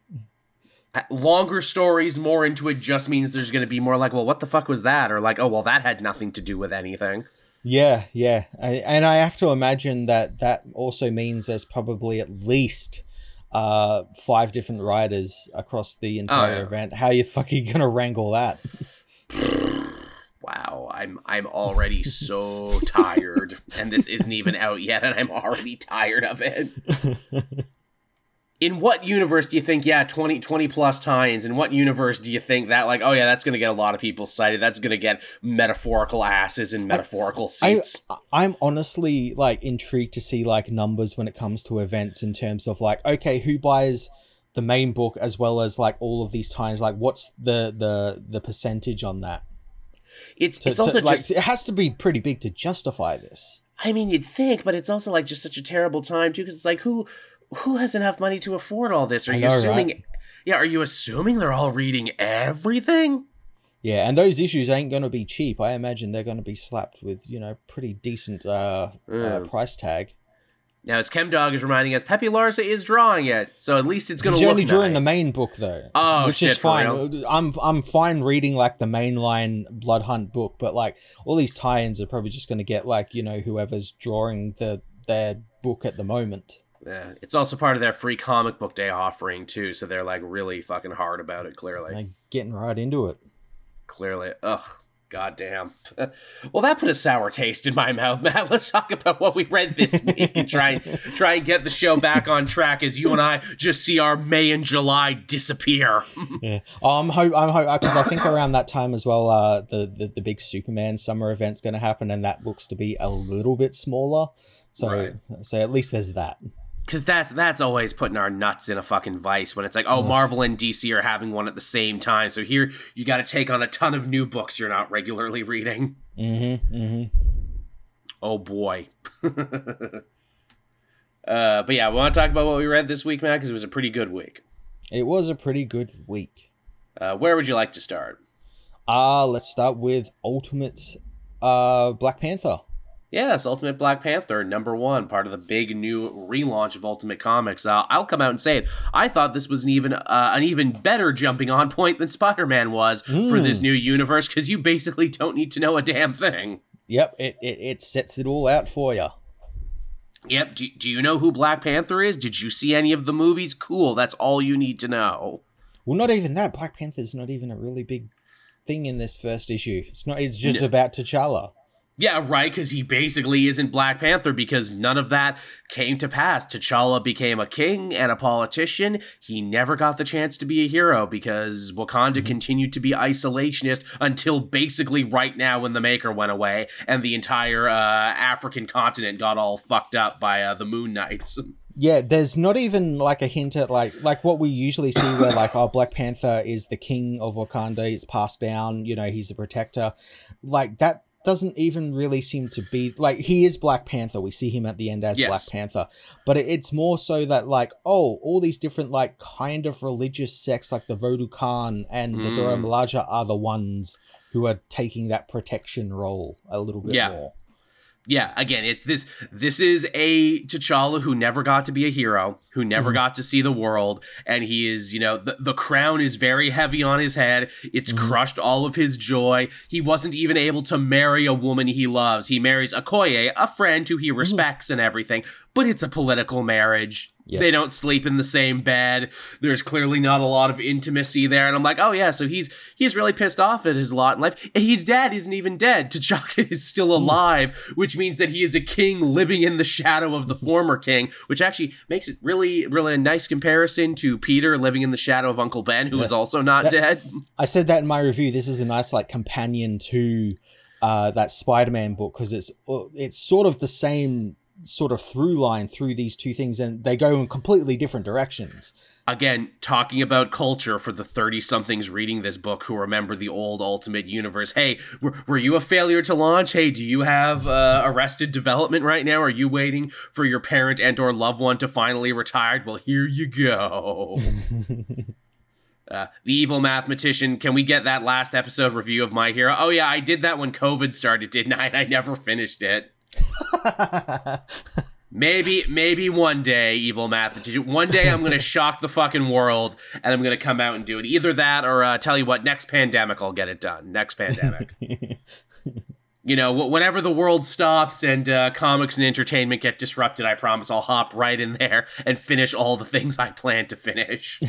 Longer stories more into it just means there's going to be more like well what the fuck was that or like oh well that had nothing to do with anything Yeah, yeah, I, and I have to imagine that that also means there's probably at least uh five different riders across the entire yeah. event. How you fucking gonna wrangle that? [laughs] wow i'm i'm already so tired and this isn't even out yet and i'm already tired of it [laughs] in what universe do you think yeah 20 20 plus tie-ins? In what universe do you think that like oh yeah that's going to get a lot of people cited that's going to get metaphorical asses and metaphorical I, seats. I'm honestly like intrigued to see like numbers when it comes to events in terms of like okay, who buys the main book as well as like all of these times like what's the the the percentage on that? It's To- it's to- also like just it has to be pretty big to justify this. I mean, you'd think, but it's also like just such a terrible time too, because it's like who who has enough money to afford all this? Are I you know, assuming? right? Yeah, are you assuming they're all reading everything? Yeah, and those issues ain't going to be cheap. I imagine they're going to be slapped with, you know, pretty decent uh, uh Mm. price tag. Now, as Chemdog is reminding us, Pepe Larraz is drawing it, so at least it's going to look only drawing the main book though. Oh, which shit, is fine. I'm I'm fine reading like the mainline Blood Hunt book, but like all these tie-ins are probably just going to get like you know whoever's drawing the their book at the moment. Yeah, it's also part of their free comic book day offering too, so they're like really fucking hard about it. Clearly, Like getting right into it. clearly, ugh. Goddamn. [laughs] Well, that put a sour taste in my mouth, [laughs] Matt. Let's talk about what we read this [laughs] week and try and try and get the show back on track as you and I just see our May and July disappear. Yeah, oh, I'm hope I'm hope because I think around that time as well, uh, the the, the big Superman summer event's going to happen, and that looks to be a little bit smaller. So Right. so at least there's that. Because that's that's always putting our nuts in a fucking vice when it's like, oh, Marvel and DC are having one at the same time. So here you got to take on a ton of new books you're not regularly reading. Mm-hmm. Mm-hmm. Oh boy. [laughs] uh, but yeah, we want to talk about what we read this week, Matt, because it was a pretty good week. It was a pretty good week. Uh, where would you like to start? Uh let's start with Ultimate uh Black Panther. Yes, Ultimate Black Panther, number one, part of the big new relaunch of Ultimate Comics. Uh, I'll come out and say it. I thought this was an even uh, an even better jumping on point than Spider Man was for this new universe because you basically don't need to know a damn thing. Yep, it, it, it sets it all out for you. Yep. Do, do you know who Black Panther is? Did you see any of the movies? Cool. That's all you need to know. Well, not even that. Black Panther's not even a really big thing in this first issue. It's not. It's just No. about T'Challa. Yeah, right, because he basically isn't Black Panther because none of that came to pass. T'Challa became a king and a politician. He never got the chance to be a hero because Wakanda continued to be isolationist until basically right now when the Maker went away and the entire uh, African continent got all fucked up by uh, the Moon Knights. [laughs] Yeah, there's not even like a hint at like like what we usually see where like oh Black Panther is the king of Wakanda, it's passed down, you know, he's the protector. Like that doesn't even really seem to be like he is Black Panther. We see him at the end as Yes. Black Panther. But it's more so that like oh all these different like kind of religious sects like the Vodou Khan and the Mm. Dora Milaje are the ones who are taking that protection role a little bit Yeah. more. Yeah again it's this this is a t'challa who never got to be a hero who never Mhm. got to see the world and he is you know the, the crown is very heavy on his head. It's Mhm. crushed all of his joy. He wasn't even able to marry a woman he loves. He marries okoye a friend who he respects and everything but it's a political marriage Yes. they don't sleep in the same bed. There's clearly not a lot of intimacy there. And i'm like oh yeah so he's he's really pissed off at his lot in life. His dad isn't even dead. [laughs] T'chaka is still alive which means that he is a king living in the shadow of the former king which actually makes it really really a nice comparison to peter living in the shadow of uncle ben who is Yes. also not That- dead. I said that in my review. This is a nice like companion to uh, that Spider-Man book because it's uh, it's sort of the same sort of through line through these two things, and they go in completely different directions. again talking about culture for the 30 somethings reading this book who remember the old ultimate universe. Hey were, were you a failure to launch? Hey do you have uh, arrested development right now? Are you waiting for your parent and or loved one to finally retire well here you go. [laughs] Uh, the evil mathematician can we get that last episode review of my hero? Oh yeah i did that when covid started didn't i? [laughs] I never finished it [laughs] Maybe, maybe one day, evil mathematician. One day, I'm gonna [laughs] shock the fucking world, and I'm gonna come out and do it. Either that, or uh, tell you what, next pandemic, I'll get it done. Next pandemic. [laughs] you know, whenever the world stops and uh, comics and entertainment get disrupted, I promise I'll hop right in there and finish all the things I plan to finish.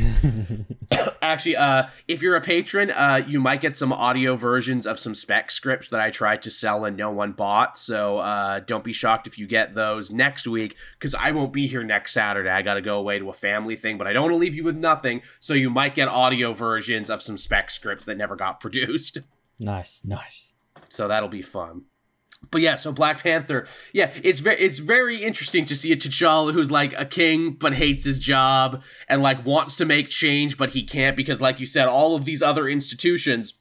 [laughs] Actually, uh, if you're a patron, uh, you might get some audio versions of some spec scripts that I tried to sell and no one bought. So uh, don't be shocked if you get those next week because I won't be here next Saturday. I got to go away to a family thing, but I don't want to leave you with nothing. So you might get audio versions of some spec scripts that never got [laughs] produced. nice, nice. So that'll be fun. But yeah, so Black Panther, yeah, it's very it's very interesting to see a T'Challa who's like a king but hates his job and like wants to make change but he can't because like you said all of these other institutions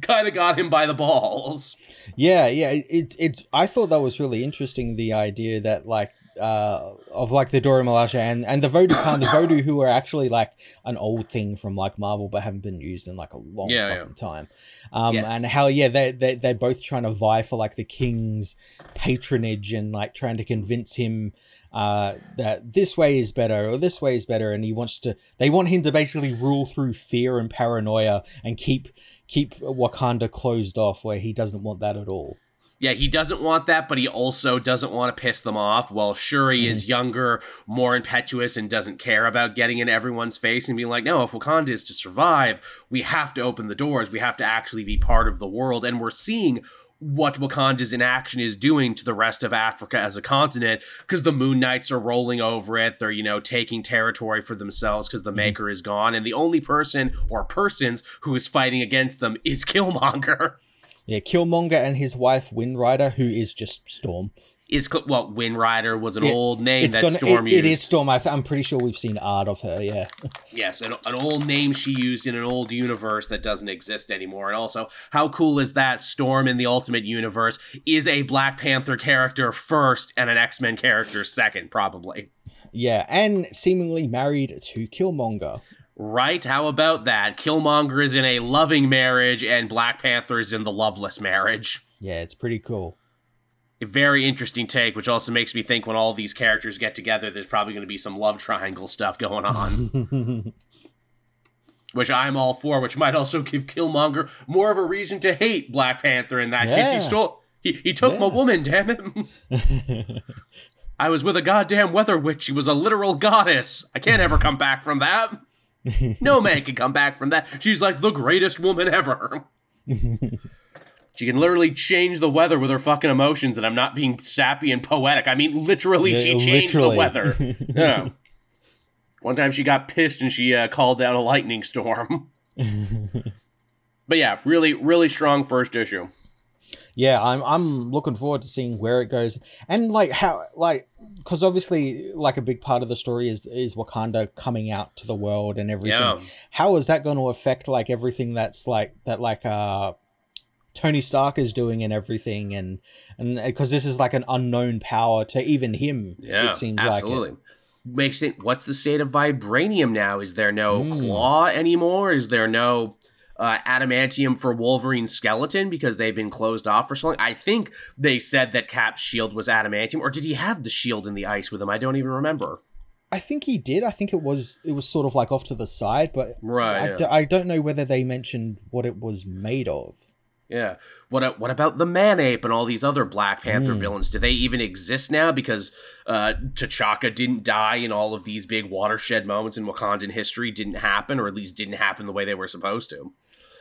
kind of got him by the balls. Yeah, yeah. It, it it's I thought that was really interesting. The idea that like uh of like the Dora Milaje and and the Vodou Khan, the Vodou who are actually like an old thing from like Marvel but haven't been used in like a long Yeah, fucking time. Um Yes. and how yeah they they they're both trying to vie for like the king's patronage and like trying to convince him uh that this way is better or this way is better and he wants to they want him to basically rule through fear and paranoia and keep keep Wakanda closed off where he doesn't want that at all. Yeah, he doesn't want that, but he also doesn't want to piss them off. Well, Shuri is mm. younger, more impetuous, and doesn't care about getting in everyone's face and being like, no, if Wakanda is to survive, we have to open the doors. We have to actually be part of the world. And we're seeing what Wakanda's inaction is doing to the rest of Africa as a continent because the Moon Knights are rolling over it. They're, you know, taking territory for themselves because the mm. Maker is gone. And the only person or persons who is fighting against them is Killmonger. [laughs] Yeah, Killmonger and his wife Windrider, who is just Storm. is what well Wind Rider was an Yeah, old name that gonna. Storm it- used. it is Storm. I I'm pretty sure we've seen art of her. Yeah. [laughs] Yes, an, an old name she used in an old universe that doesn't exist anymore. And also, how cool is that? Storm in the Ultimate Universe is a Black Panther character first and an X Men character second, probably. Yeah, and seemingly married to Killmonger. Right? How about that? Killmonger is in a loving marriage, and Black Panther is in the loveless marriage. Yeah, it's pretty cool. A very interesting take, which also makes me think when all these characters get together, there's probably going to be some love triangle stuff going on. [laughs] which I'm all for, which might also give Killmonger more of a reason to hate Black Panther in that case. Yeah. He stole he, he took my woman, damn it. [laughs] I was with a goddamn weather witch. She was a literal goddess. I can't ever come back from that. No [laughs] man can come back from that. She's like the greatest woman ever. she can literally change the weather with her fucking emotions, and I'm not being sappy and poetic. I mean, literally, Yeah, she changed literally. the weather. [laughs] yeah. One time she got pissed and she uh, called down a lightning storm. [laughs] but yeah, really, really strong first issue. yeah, I'm I'm looking forward to seeing where it goes and like how like because obviously like a big part of the story is is Wakanda coming out to the world and everything. Yeah. How is that going to affect like everything that's like that like uh Tony Stark is doing and everything and and because this is like an unknown power to even him. Yeah, it seems absolutely. like it. Makes it. What's the state of vibranium now? Is there no Hmm. claw anymore? Is there no uh, adamantium for Wolverine's skeleton because they've been closed off for so long? I think they said that Cap's shield was adamantium, or did he have the shield in the ice with him? I don't even remember. I think he did. I think it was it was sort of like off to the side, but Right, I, yeah. d- I don't know whether they mentioned what it was made of. Yeah. What a- what about the Man Ape and all these other Black Panther Hmm. villains? Do they even exist now? Because uh, T'Chaka didn't die, and all of these big watershed moments in Wakandan history didn't happen, or at least didn't happen the way they were supposed to.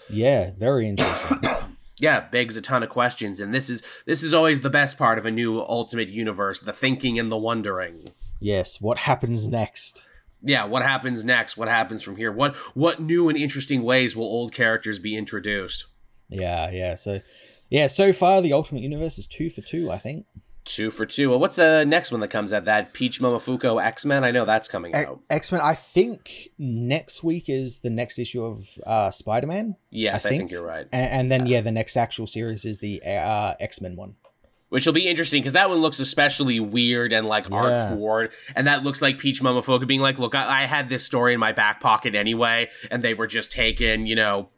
Yeah, very interesting. [coughs] yeah begs a ton of questions and this is this is always the best part of a new ultimate universe the thinking and the wondering yes, what happens next? yeah what happens next what happens from here what what new and interesting ways will old characters be introduced Yeah, yeah. So, yeah. So far, the Ultimate Universe is two for two. I think. Two for two well what's the next one that comes out that peach momofuku x-men i know that's coming out X Men. I think next week is the next issue of uh, Spider Man, yes I I think, think- you're right and, and then yeah, the next actual series is the uh, X Men one. which will be interesting because that one looks especially weird and like art Yeah. forward and that looks like peach momofuku being like look I, I had this story in my back pocket anyway and they were just taking you know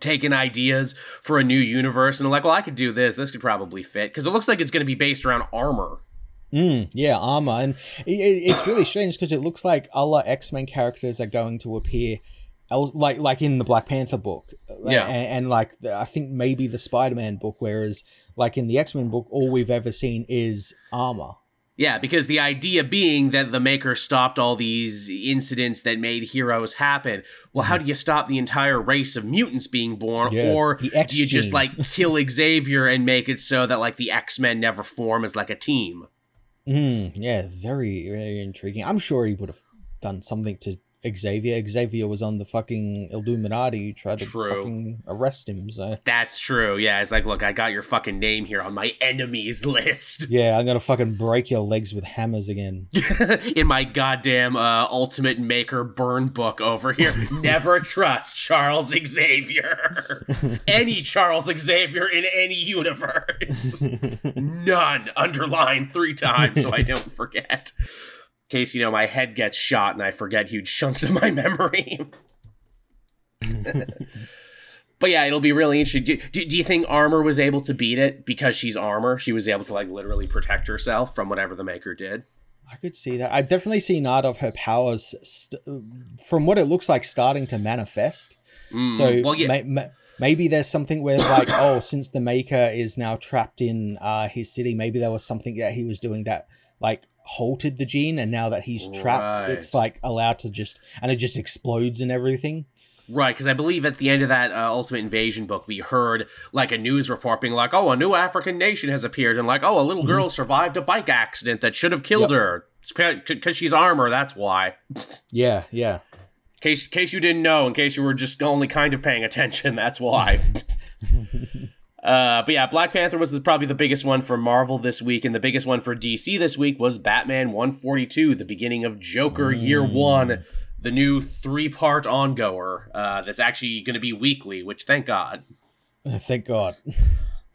taking ideas for a new universe and like well i could do this this could probably fit because it looks like it's going to be based around armor Mm, yeah, armor, and it, it- it's really strange because it looks like other X Men characters are going to appear, like like in the Black Panther book, Yeah. and, and like the- I think maybe the Spider Man book, whereas like in the X Men book, all we've ever seen is armor. Yeah because the idea being that the maker stopped all these incidents that made heroes happen. Well how do you stop the entire race of mutants being born? Yeah, or do you just like kill [laughs] xavier and make it so that like the x-men never form as like a team? Mm, yeah, very very intriguing. I'm sure he would have done something to Xavier. Xavier was on the fucking Illuminati who tried to True. fucking arrest him. So That's true. Yeah, it's like, look, I got your fucking name here on my enemies [laughs] list yeah, I'm gonna fucking break your legs with hammers again. [laughs] in my goddamn uh, Ultimate Maker burn book over here. [laughs] Never trust Charles Xavier. any Charles Xavier in any universe. None. Underline three times so I don't forget. In case you know my head gets shot and I forget huge chunks of my [laughs] memory. [laughs] But yeah, it'll be really interesting. Do, do, do you think Armor was able to beat it because she's Armor? She was able to like literally protect herself from whatever the Maker did. I could see that. I've definitely seen art of her powers, st- from what it looks like, starting to manifest. Mm, So well, yeah, may- ma- maybe there's something where, like, oh, since the Maker is now trapped in uh, his city, maybe there was something that he was doing that, like, halted the gene, and now that he's trapped, Right. it's like allowed to just, and it just explodes and everything. right. Because I believe at the end of that uh, Ultimate Invasion book, we heard like a news report being like, "Oh, a new African nation has appeared," and like, "Oh, a little girl survived a bike accident that should have killed her because she's Armor. That's why." Yeah, yeah. case case you didn't know, in case you were just only kind of paying attention, that's why. [laughs] uh, but yeah, Black Panther was probably the biggest one for Marvel this week, and the biggest one for DC this week was Batman 142, the beginning of Joker Year One, the new three-part ongoer uh, that's actually going to be weekly. Which, thank God. [laughs] Thank God.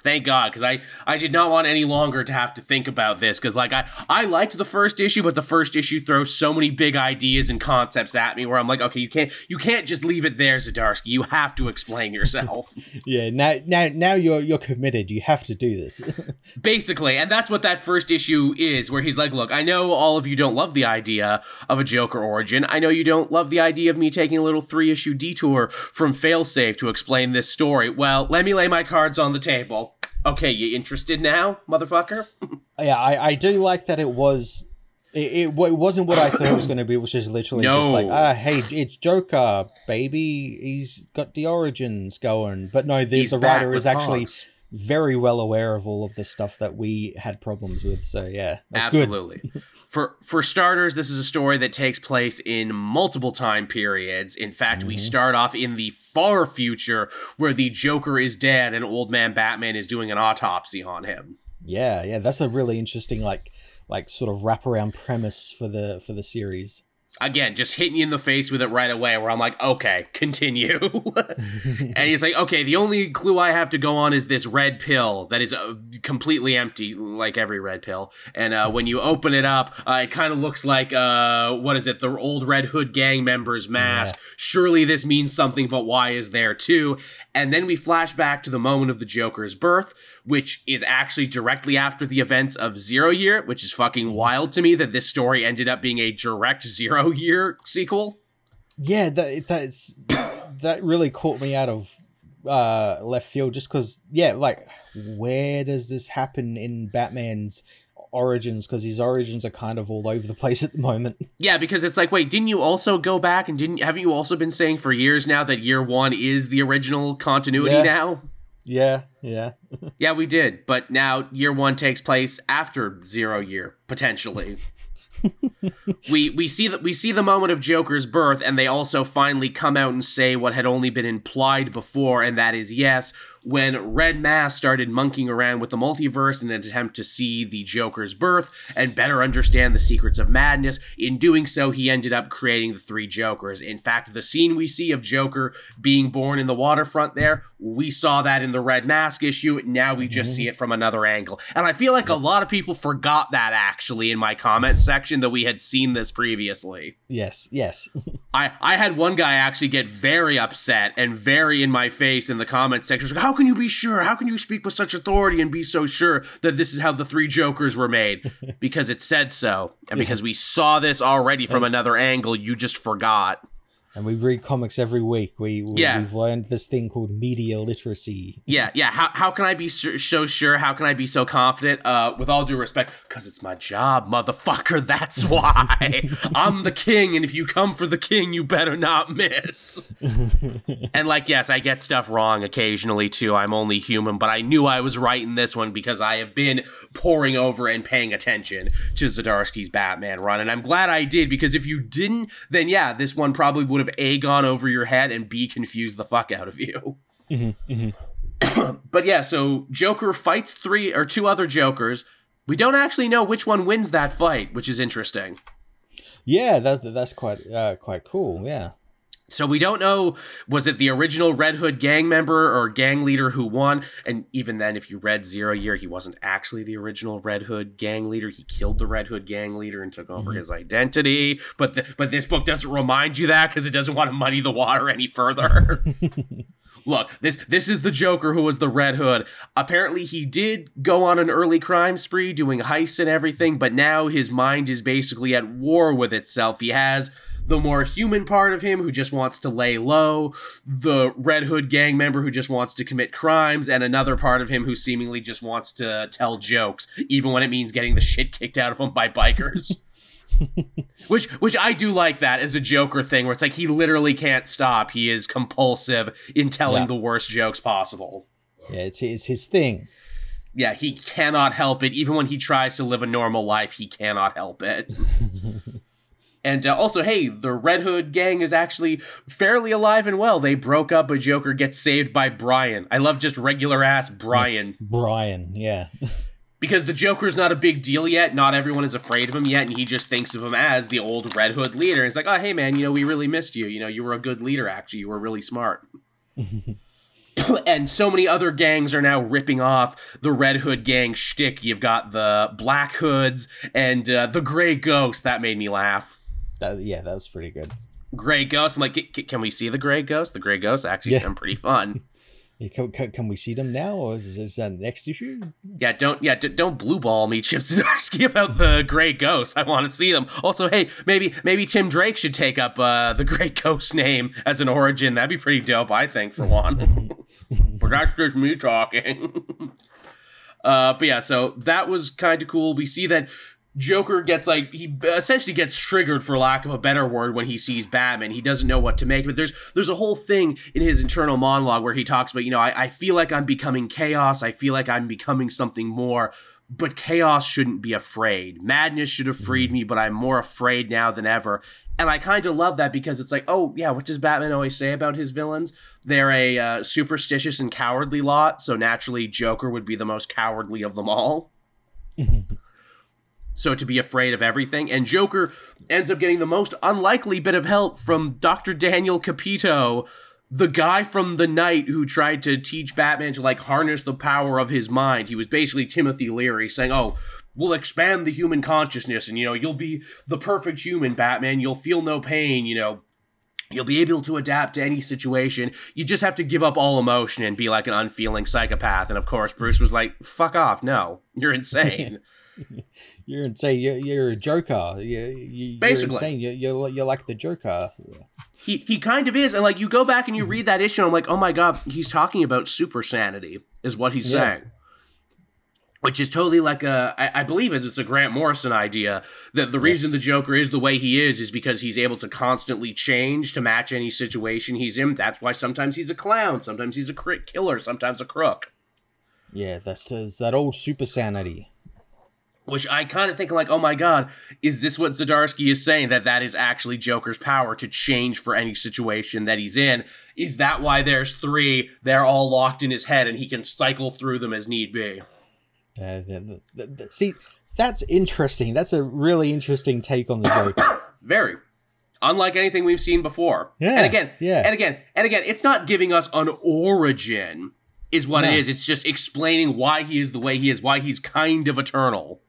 Thank God, because I, I did not want any longer to have to think about this. Because like I I liked the first issue, but the first issue throws so many big ideas and concepts at me where I'm like, okay, you can't you can't just leave it there, Zdarsky. You have to explain yourself, [laughs] Yeah, now, now, now you're you're committed. You have to do this. [laughs] basically. And that's what that first issue is, where he's like, look, I know all of you don't love the idea of a Joker origin. I know you don't love the idea of me taking a little three issue detour from Failsafe to explain this story. Well, let me lay my cards on the table. Okay, you interested now, motherfucker? [laughs] Yeah, I, I do like that it was. It, it, it wasn't what I thought it was going to be, which is literally [coughs] just like, ah, hey, it's Joker, baby. He's got the origins going. But no, the, He's the writer is actually Hogs. very well aware of all of the stuff that we had problems with. So yeah, that's good. [laughs] For for starters, this is a story that takes place in multiple time periods. In fact, we Mm-hmm. start off in the far future where the Joker is dead and old man Batman is doing an autopsy on him. Yeah, yeah, that's a really interesting like like sort of wraparound premise for the for the series. Again, just hitting you in the face with it right away, where I'm like, okay, [laughs] continue. [laughs] and he's like, okay, the only clue I have to go on is this red pill that is uh, completely empty, like every red pill. And uh, when you open it up, uh, it kind of looks like, uh, what is it, the old Red Hood gang member's mask. Surely this means something, but why is there too? And then we flash back to the moment of the Joker's birth, which is actually directly after the events of Zero Year, which is fucking wild to me that this story ended up being a direct [laughs] Zero Year sequel. Yeah, that that's that really caught me out of uh left field just because yeah, like where does this happen in Batman's origins? Because his origins are kind of all over the place at the moment. Yeah, because it's like, wait, didn't you also go back and didn't haven't you also been saying for years now that year one is the original continuity Yeah. now? Yeah, yeah. [laughs] Yeah, we did, but now year one takes place after zero year potentially. [laughs] we we see that we see the moment of Joker's birth, and they also finally come out and say what had only been implied before, and that is yes, when Red Mask started monkeying around with the multiverse in an attempt to see the Joker's birth and better understand the secrets of madness. In doing so, he ended up creating the three Jokers. In fact, the scene we see of Joker being born in the waterfront there, we saw that in the Red Mask issue. Now we just mm-hmm. see it from another angle. And I feel like a lot of people forgot that actually in my comment section that we had seen this previously. Yes, yes. [laughs] I, I had one guy actually get very upset and very in my face in the comment section. How can you be sure? How can you speak with such authority and be so sure that this is how the three Jokers were made? [laughs] because it said so. And because we saw this already from another angle, you just forgot. And we read comics every week. We, we Yeah. we've learned this thing called media literacy. Yeah, yeah. How, how can I be so sure? How can I be so confident? Uh, with all due respect, because it's my job, motherfucker. [laughs] That's [laughs] why I'm the king, and if you come for the king, you better not miss. [laughs] and like, yes, I get stuff wrong occasionally too. I'm only human, but I knew I was right in this one because I have been poring over and paying attention to Zdarsky's Batman run, and I'm glad I did because if you didn't, then yeah, this one probably would have a gone over your head and b confused the fuck out of you. [clears throat] But yeah, so Joker fights three or two other Jokers. We don't actually know which one wins that fight, which is interesting. Yeah, that's that's quite uh, quite cool. Yeah. So we don't know was it the original Red Hood gang member or gang leader who won? And even then, if you read Zero Year, he wasn't actually the original Red Hood gang leader. He killed the Red Hood gang leader and took over mm-hmm. his identity. But the, but this book doesn't remind you that because it doesn't want to muddy the water any further. [laughs] Look, this this is the Joker who was the Red Hood. Apparently, he did go on an early crime spree, doing heists and everything, but now his mind is basically at war with itself. He has the more human part of him who just wants to lay low, the Red Hood gang member who just wants to commit crimes, and another part of him who seemingly just wants to tell jokes, even when it means getting the shit kicked out of him by bikers. [laughs] which which I do like that as a Joker thing where it's like he literally can't stop. He is compulsive in telling Yeah. the worst jokes possible. Yeah, it's it's his thing. Yeah, he cannot help it. Even when he tries to live a normal life, he cannot help it. [laughs] and uh, also, hey, the Red Hood gang is actually fairly alive and well. They broke up, but Joker gets saved by Brian. I love just regular ass Brian. Brian, yeah. [laughs] because the Joker's not a big deal yet. Not everyone is afraid of him yet, and he just thinks of him as the old Red Hood leader. It's like, oh, hey, man, you know, we really missed you. You know, you were a good leader, actually. You were really smart. [laughs] [coughs] and so many other gangs are now ripping off the Red Hood gang shtick. You've got the Black Hoods and uh, the Gray Ghost. That made me laugh. That, yeah, that was pretty good. Gray Ghost. I'm like, "C- c- can we see the Gray Ghost? The Gray Ghost actually Yeah. sound pretty fun. [laughs] Yeah, can, can, can we see them now, or is, is that next issue? Yeah, don't yeah, d- don't blue ball me, Chip Zdarsky, [laughs] about the Gray Ghost. I want to see them. Also, hey, maybe maybe Tim Drake should take up uh, the Gray Ghost name as an origin. That'd be pretty dope, I think, for one. [laughs] but that's just me talking. Uh, but yeah, so that was kind of cool. We see that Joker gets like he essentially gets triggered for lack of a better word when he sees Batman. He doesn't know what to make. But there's there's a whole thing in his internal monologue where he talks about, you know, I, I feel like I'm becoming chaos. I feel like I'm becoming something more. But chaos shouldn't be afraid. Madness should have freed me, but I'm more afraid now than ever. And I kind of love that because it's like, oh yeah, what does Batman always say about his villains? They're a uh, superstitious and cowardly lot. So naturally, Joker would be the most cowardly of them all [laughs] so to be afraid of everything. And Joker ends up getting the most unlikely bit of help from Dr. Daniel Capito, the guy from the night who tried to teach Batman to like harness the power of his mind. He was basically Timothy Leary saying, "Oh, we'll expand the human consciousness and you know, you'll be the perfect human, Batman. You'll feel no pain, you know, You'll be able to adapt to any situation. You just have to give up all emotion and be like an unfeeling psychopath. And of course, Bruce was like, fuck off. No, you're [laughs] insane. You're insane. You're, you're a joker. You, you, Basically. you're insane. You're, you're, you're like the joker. He, he kind of is. And like you go back and you read that issue, and I'm like, oh my God, he's talking about super sanity, is what he's Yeah. saying. Which is totally like a, I, I believe it's, it's a Grant Morrison idea that the reason the Joker is the way he is is because he's able to constantly change to match any situation he's in. That's why sometimes he's a clown, sometimes he's a cri- killer, sometimes a crook. Yeah, that's, that's that old super sanity. Which I kind of think like, oh my god, is this what Zdarsky is saying that that is actually Joker's power to change for any situation that he's in? Is that why there's three? They're all locked in his head and he can cycle through them as need be. Uh, the- the- the- see, that's interesting. That's a really interesting take on the joke. [coughs] Very. Unlike anything we've seen before. Yeah, And again, yeah. and again, and again, it's not giving us an origin, is what No. it is. It's just explaining why he is the way he is, why he's kind of eternal.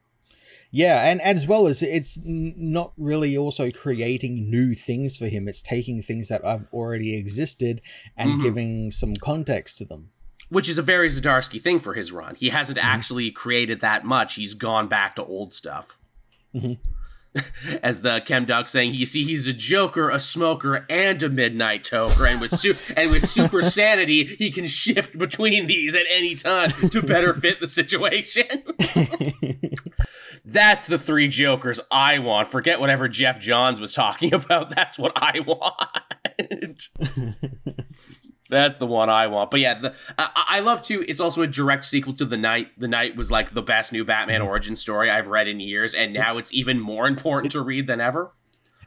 Yeah, and as well as it's not really also creating new things for him. It's taking things that have already existed and Mhm. giving some context to them. Which is a very Zdarsky thing for his run. He hasn't Mm-hmm. actually created that much. He's gone back to old stuff. Mhm. [laughs] As the Chem Duck saying, you see, he's a joker, a smoker, and a midnight toker, and with su- [laughs] and with super sanity, he can shift between these at any time to better fit the situation. [laughs] That's the three jokers I want. Forget whatever Geoff Johns was talking about. That's what I want. That's the one I want. But yeah, the, I, I love too. It's also a direct sequel to The Knight. The Knight was like the best new Batman origin story I've read in years, and now it's even more important to read than ever.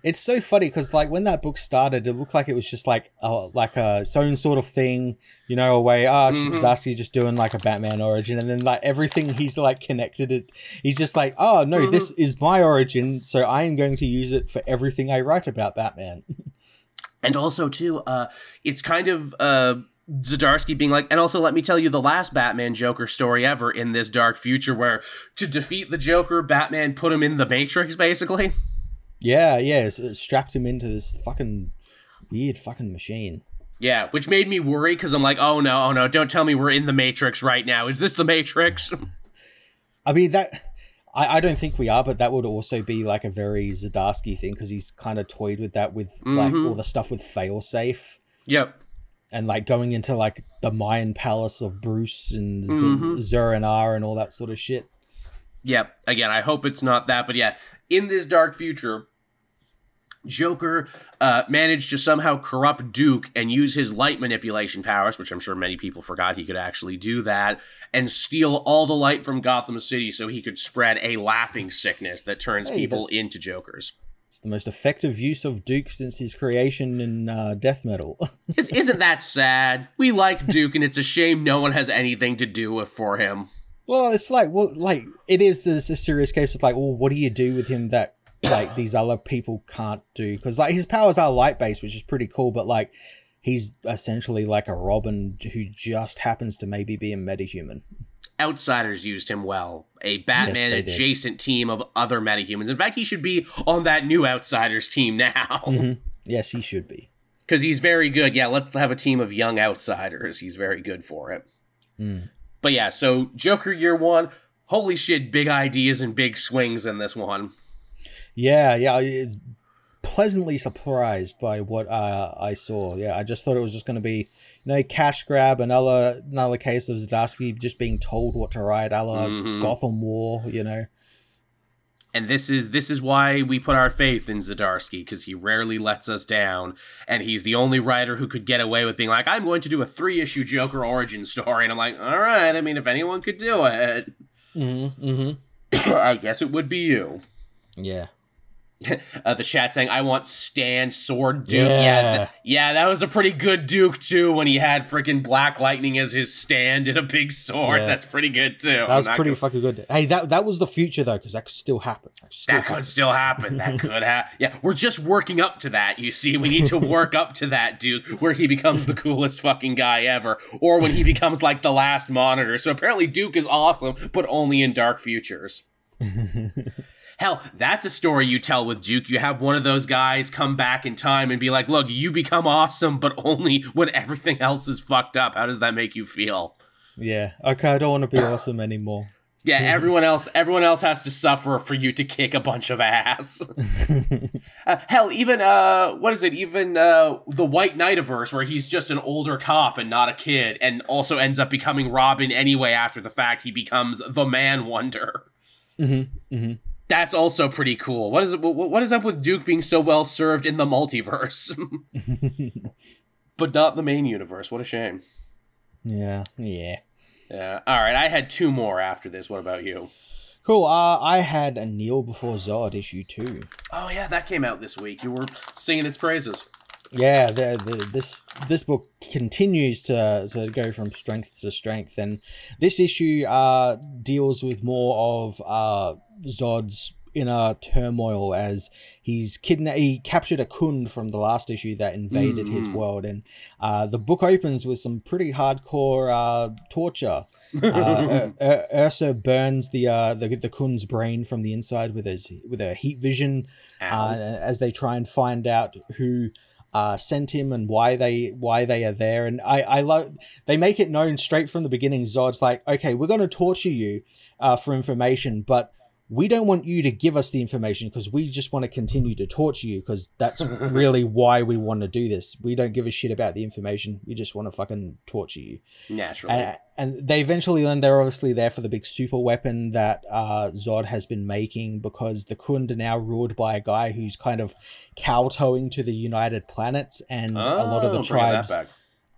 It's so funny because like when that book started, it looked like it was just like a, like a own sort of thing, you know, a way. Ah, Mhm. mm just doing like a Batman origin, and then like everything he's like connected it. He's just like, oh no, this is my origin, so I am going to use it for everything I write about Batman. [laughs] And also too, uh, it's kind of uh, Zdarsky being like, and also let me tell you the last Batman Joker story ever in this dark future, where to defeat the Joker, Batman put him in the Matrix, basically. yeah, yeah, it's, it strapped him into this fucking weird fucking machine. Yeah, which made me worry because I'm like, oh no, oh no, don't tell me we're in the Matrix right now. Is this the Matrix? [laughs] I mean that. I, I don't think we are, but that would also be like a very Zdarsky thing because he's kind of toyed with that with like Mhm. all the stuff with failsafe. yep. and like going into like the Mayan palace of Bruce and Z- Mhm. Zur-En-Arrh and all that sort of shit. Yep. Again, I hope it's not that, but yeah, in this dark future, Joker uh, managed to somehow corrupt Duke and use his light manipulation powers, which I'm sure many people forgot he could actually do that, and steal all the light from Gotham City so he could spread a laughing sickness that turns Hey, people into Jokers. It's the most effective use of Duke since his creation in uh, death metal. [laughs] Is- Isn't that sad? We like Duke, and it's a shame no one has anything to do with for him. well, it's like well, like it is a serious case of like, well, what do you do with him that like these other people can't do? Because like his powers are light based, which is pretty cool, but like he's essentially like a Robin who just happens to maybe be a metahuman. Outsiders used him well. A Batman did. adjacent team of other metahumans. In fact, he should be on that new Outsiders team now. Mhm. [laughs] Yes, he should be. Because he's very good. Yeah, let's have a team of young outsiders. He's very good for it. Mm. But yeah, so Joker year one, holy shit, big ideas and big swings in this one. Yeah, yeah. pleasantly surprised by what uh, I saw. Yeah, I just thought it was just going to be, you know, cash grab, another another case of Zdarsky just being told what to write, a la Mhm. Gotham War. You know. And this is this is why we put our faith in Zdarsky because he rarely lets us down, and he's the only writer who could get away with being like, "I'm going to do a three issue Joker origin story," and I'm like, "All right, I mean, if anyone could do it, Mm-hmm. mm-hmm. [coughs] I guess it would be you." Yeah. [laughs] Uh, the chat saying, "I want Stan Sword Duke." Yeah. Yeah, th- yeah, that was a pretty good Duke too. When he had freaking Black Lightning as his stand and a big sword, Yeah. that's pretty good too. That was pretty gonna- fucking good. Hey, that that was the future though, because that could still happen. That, could still That happen. could still happen. That [laughs] could happen. Yeah, we're just working up to that. You see, we need to [laughs] work up to that, dude, where he becomes the coolest fucking guy ever, or when he becomes like the last monitor. So apparently, Duke is awesome, but only in dark futures. Hell, that's a story you tell with Duke. You have one of those guys come back in time and be like, "Look, you become awesome, but only when everything else is fucked up." How does that make you feel? Yeah. Okay, I don't want to be awesome anymore. Yeah, everyone else everyone else has to suffer for you to kick a bunch of ass. [laughs] uh, hell, even uh what is it? Even uh the White Knightiverse where he's just an older cop and not a kid and also ends up becoming Robin anyway after the fact he becomes the Man Wonder. mm-hmm. Mm-hmm. That's also pretty cool. What is what what is up with Duke being so well served in the multiverse? [laughs] but not the main universe. What a shame. Yeah. Yeah. Yeah. All right, I had two more after this. What about you? Cool. Uh, I had a Kneel Before Zod issue two. Oh yeah, that came out this week. You were singing its praises. Yeah, the, the, this this book continues to, to go from strength to strength, and this issue uh, deals with more of uh, Zod's inner turmoil as he's kidnapped. He captured a Kund from the last issue that invaded his Mhm. world, and uh, the book opens with some pretty hardcore uh, torture. uh, Ur- [laughs] Ur- Ursa burns the uh, the the Kund's brain from the inside with his with a heat vision uh, as they try and find out who uh, sent him and why they why they are there. And I I love they make it known straight from the beginning. Zod's like, okay, we're going to torture you uh, for information, but we don't want you to give us the information because we just want to continue to torture you because that's [laughs] really why we want to do this. We don't give a shit about the information. We just want to fucking torture you. Naturally. And, and they eventually learn they're obviously there for the big super weapon that uh, Zod has been making because the Kund are now ruled by a guy who's kind of kowtowing to the United Planets, and a lot of the Oh, tribes.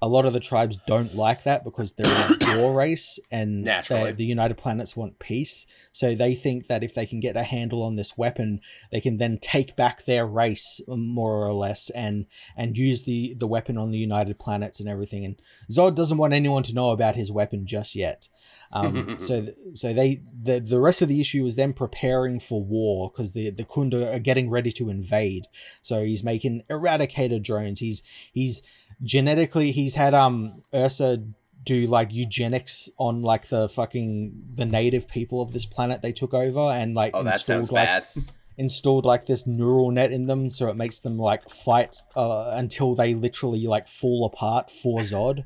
A lot of the tribes don't like that because they're a [coughs] war race, and the United Planets want peace. So they think that if they can get a handle on this weapon, they can then take back their race more or less, and and use the the weapon on the United Planets and everything. And Zod doesn't want anyone to know about his weapon just yet. Um, [laughs] so th- so they the the rest of the issue is them preparing for war because the the Kunda are getting ready to invade. So he's making eradicator drones. He's he's genetically he's had um Ursa do like eugenics on like the fucking the native people of this planet they took over and like Oh, installed like bad. [laughs] installed like this neural net in them so it makes them like fight uh, until they literally like fall apart for Zod.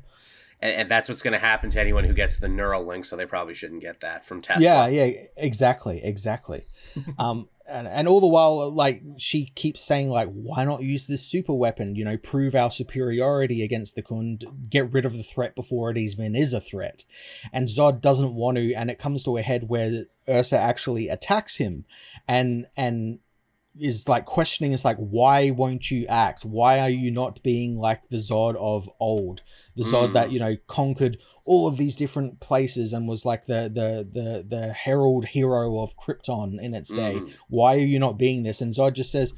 And, and that's what's going to happen to anyone who gets the neural link, so they probably shouldn't get that from Tesla. Yeah, yeah, exactly, exactly. [laughs] um, and, and all the while, like she keeps saying, like, why not use this super weapon? You know, prove our superiority against the Kund, get rid of the threat before it even is a threat. And Zod doesn't want to, and it comes to a head where Ursa actually attacks him, and and is like questioning is like why won't you act? Why are you not being like the zod of old? The zod Mm. that you know conquered all of these different places and was like the the the the herald hero of krypton in its day. Mhm. why are you not being this? And zod just says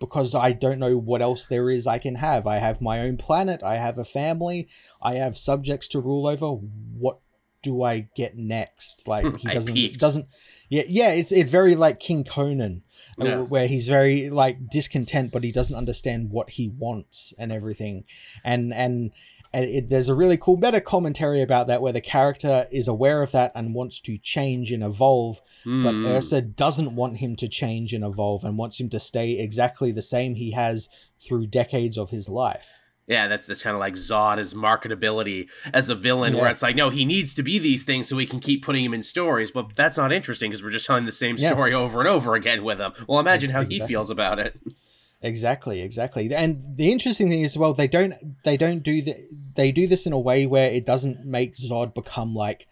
because i don't know what else there is i can have. I have my own planet. I have a family. I have subjects to rule over. What do i get next? Like he [laughs] doesn't doesn't yeah yeah it's it's very like king conan Yeah. where he's very like discontent but he doesn't understand what he wants and everything and and and it, there's a really cool meta commentary about that where the character is aware of that and wants to change and evolve but Mm. ursa doesn't want him to change and evolve and wants him to stay exactly the same he has through decades of his life Yeah, that's this kind of like Zod as marketability as a villain, where it's like, no, he needs to be these things so we can keep putting him in stories. But that's not interesting because we're just telling the same Yeah. story over and over again with him. Well, imagine how he feels about it. Exactly, exactly. And the interesting thing is, well, they don't they don't do the, they do this in a way where it doesn't make Zod become like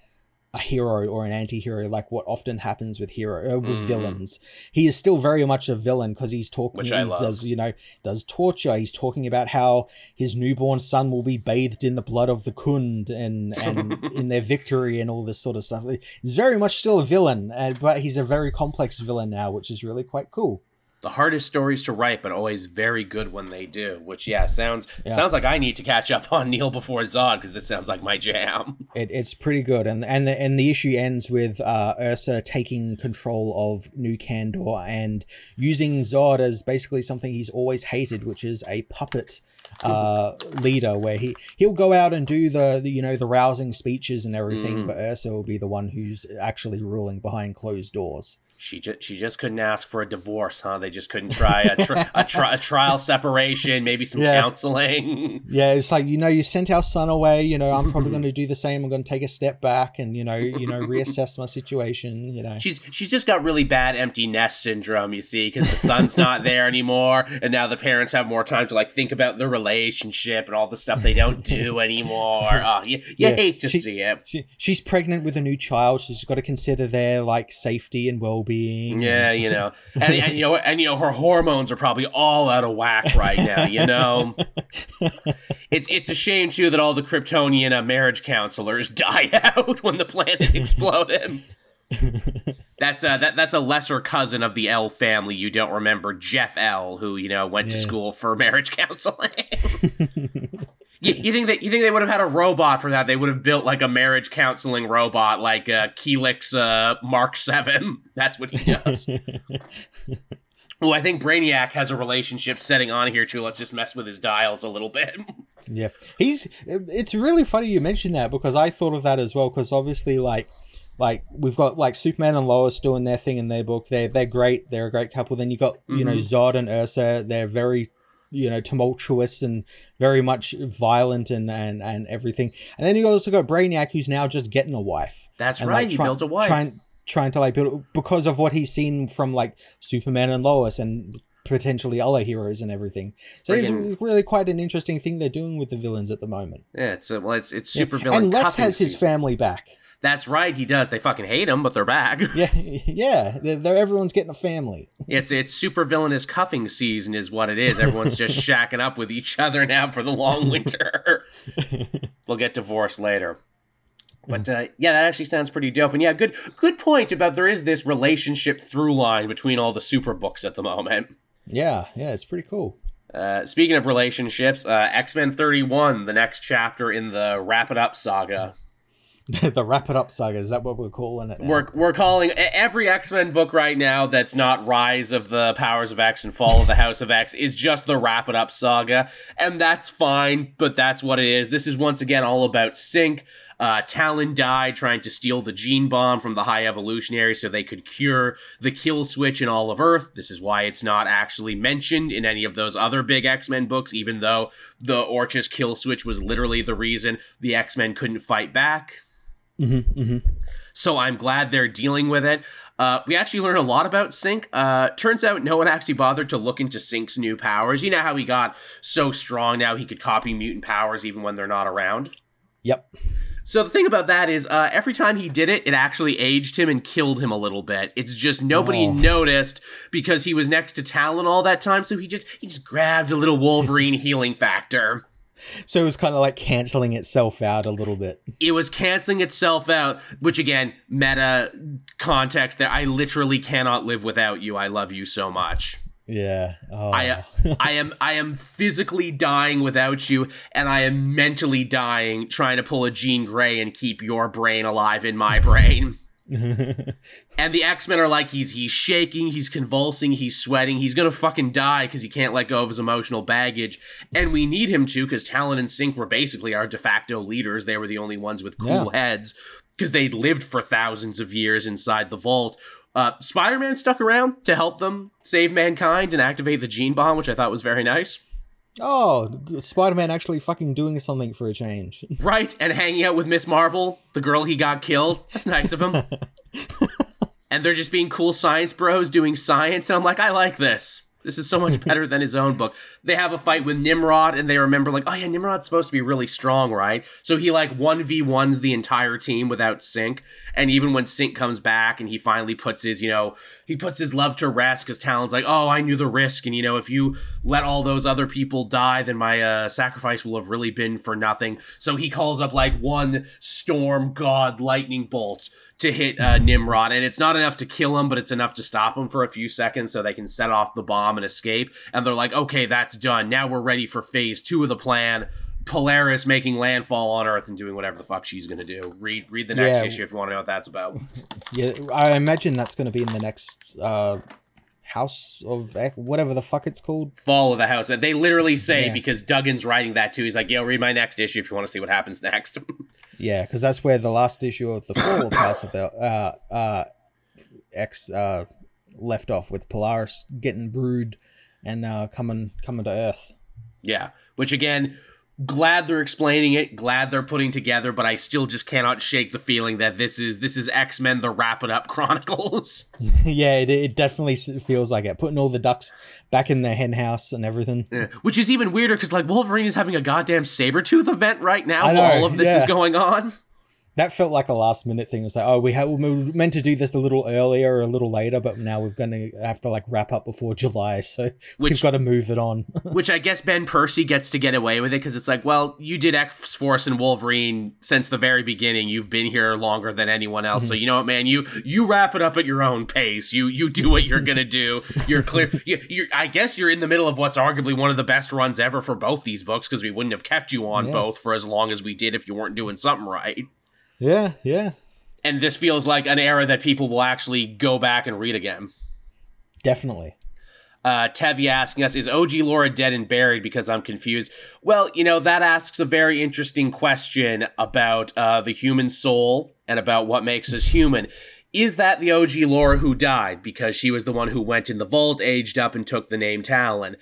a hero or an anti-hero like what often happens with hero uh, with Mhm. villains. He is still very much a villain because he's talking Which he love. does, you know, does torture. He's talking about how his newborn son will be bathed in the blood of the Kund and and [laughs] in their victory and all this sort of stuff. He's very much still a villain, uh, but he's a very complex villain now, which is really quite cool. The hardest stories to write, but always very good when they do. Which, yeah, sounds Yeah. sounds like I need to catch up [laughs] on Kneel before Zod because this sounds like my jam. [laughs] It, it's pretty good, and and the, and the issue ends with uh, Ursa taking control of New Kandor and using Zod as basically something he's always hated, which is a puppet uh, leader, where he he'll go out and do the, the you know the rousing speeches and everything, Mm. but Ursa will be the one who's actually ruling behind closed doors. She just she just couldn't ask for a divorce, huh? They just couldn't try a, tri- a, [laughs] tri- a trial separation, maybe some Yeah. counseling. Yeah, it's like you know you sent our son away. You know I'm probably [laughs] going to do the same. I'm going to take a step back and you know you know reassess my situation. You know. She's she's just got really bad empty nest syndrome, you see, because the son's not [laughs] there anymore, and now the parents have more time to like think about the relationship and all the stuff they don't do anymore. Oh, you, you Yeah, hate to she- see it. She, she's pregnant with a new child. She's got to consider their like safety and well being. Yeah, you know, and, and you know, and you know, her hormones are probably all out of whack right now. You know, [laughs] it's it's a shame too that all the Kryptonian uh, marriage counselors [laughs] died out when the planet [laughs] exploded. That's a that, that's a lesser cousin of the L family you don't remember, Jeff L, who you know went to school for marriage counseling. You, you think that you think they would have had a robot for that? They would have built like a marriage counseling robot, like uh, Kelex uh, Mark Seven. [laughs] That's what he does. [laughs] Oh, I think Brainiac has a relationship setting on here too. Let's just mess with his dials a little bit. [laughs] Yeah, he's. It's really funny you mentioned that because I thought of that as well. Because obviously, like, like we've got like Superman and Lois doing their thing in their book. They're they're great. They're a great couple. Then you got you know Zod and Ursa. They're very you know tumultuous and very much violent and and and everything. And then you also got Brainiac, who's now just getting a wife. That's and, right. like, he built a wife. Trying trying to like build because of what he's seen from like Superman and Lois and potentially other heroes and everything. So Friggin- it's really quite an interesting thing they're doing with the villains at the moment. yeah, it's a, well, it's it's super villain. and Lex has his season. family back. That's right. He does. They fucking hate him, but they're back. [laughs] Yeah, yeah. They're, they're- everyone's getting a family. It's it's super villainous cuffing season is what it is. Everyone's just [laughs] shacking up with each other now for the long winter. [laughs] They'll get divorced later. But uh, yeah, that actually sounds pretty dope. And yeah, good good point about there is this relationship through line between all the super books at the moment. Yeah, yeah. It's pretty cool. Uh, speaking of relationships, uh, X Men 31, the next chapter in the Wrap It Up saga. [laughs] the wrap it up saga is that what we're calling it? now? We're, we're calling every X Men book right now that's not Rise of the Powers of X and Fall of the House of X is just the Wrap It Up saga. And that's fine, but that's what it is. This is once again all about Synch. Uh, Talon died trying to steal the gene bomb from the High Evolutionary so they could cure the kill switch in all of Earth. This is why it's not actually mentioned in any of those other big X Men books, even though the Orchis kill switch was literally the reason the X Men couldn't fight back. Mhm, mhm. So I'm glad they're dealing with it. Uh, we actually learned a lot about Synch. Uh, turns out no one actually bothered to look into Synch's new powers. You know how he got so strong now he could copy mutant powers even when they're not around? Yep. So the thing about that is, uh, every time he did it, it actually aged him and killed him a little bit. It's just nobody Oh. noticed because he was next to Talon all that time. So he just he just grabbed a little Wolverine [laughs] healing factor. So it was kind of like canceling itself out a little bit. it was canceling itself out, which again, meta context that I literally cannot live without you. I love you so much. Yeah. Oh. I I am I am physically dying without you, and I am mentally dying trying to pull a Jean Grey and keep your brain alive in my brain. [laughs] And the X Men are like he's he's shaking, he's convulsing, he's sweating, he's gonna fucking die because he can't let go of his emotional baggage, and we need him to because Talon and Synch were basically our de facto leaders. They were the only ones with cool heads because they'd lived for thousands of years inside the vault. Uh, Spider Man stuck around to help them save mankind and activate the gene bomb, which I thought was very nice. Oh, Spider Man actually fucking doing something for a change. [laughs] Right, and hanging out with Miss Marvel, the girl he got killed. That's nice of him. [laughs] and they're just being cool science bros doing science, and I'm like, I like this. This is so much [laughs] better than his own book. They have a fight with Nimrod, and they remember like, oh yeah, Nimrod's supposed to be really strong, right? So he like one v ones the entire team without Synch, and even when Synch comes back and he finally puts his, you know, he puts his love to rest because Talon's like, oh, I knew the risk, and you know, if you let all those other people die, then my uh, sacrifice will have really been for nothing. So he calls up like one storm god lightning bolt to hit uh, Nimrod, and it's not enough to kill him, but it's enough to stop him for a few seconds so they can set off the bomb and escape. And they're like, okay, that's done. Now we're ready for phase two of the plan. Polaris making landfall on Earth and doing whatever the fuck she's gonna do. Read read the next Yeah. issue if you want to know what that's about. Yeah, I imagine that's going to be in the next uh, House of whatever the fuck it's called. Fall of the House. They literally say Yeah. because Duggan's writing that too. He's like, yo, read my next issue if you want to see what happens next. [laughs] Yeah, because that's where the last issue of the Fall of House of uh, uh, X uh, left off with Polaris getting brewed and uh, coming coming to Earth. Yeah, which again, glad they're explaining it, glad they're putting together, but I still just cannot shake the feeling that this is this is X Men: The Wrap It Up Chronicles. [laughs] yeah, it, it definitely feels like it. Putting all the ducks back in the hen house and everything. Yeah, Which is even weirder because like Wolverine is having a goddamn saber tooth event right now while all of this is going on. That felt like a last minute thing. It was like, oh, we, ha- we were meant to do this a little earlier or a little later, but now we're going to have to like wrap up before [laughs] July, so we've got to move it on. [laughs] Which I guess Ben Percy gets to get away with it because it's like, well, you did X Force and Wolverine since the very beginning. You've been here longer than anyone else, so mm-hmm. you know what, man. You you wrap it up at your own pace. You you do what you're gonna do. You're clear. [laughs] You, you're, I guess you're in the middle of what's arguably one of the best runs ever for both these books because we wouldn't have kept you on Yeah. both for as long as we did if you weren't doing something right. Yeah, yeah, And this feels like an era that people will actually go back and read again. definitely. Uh, Tevye asking us, is OG Laura dead and buried? Because I'm confused. Well, you know, that asks a very interesting question about uh, the human soul and about what makes us human. Is that the OG Laura who died? Because she was the one who went in the vault, aged up, and took the name Talon.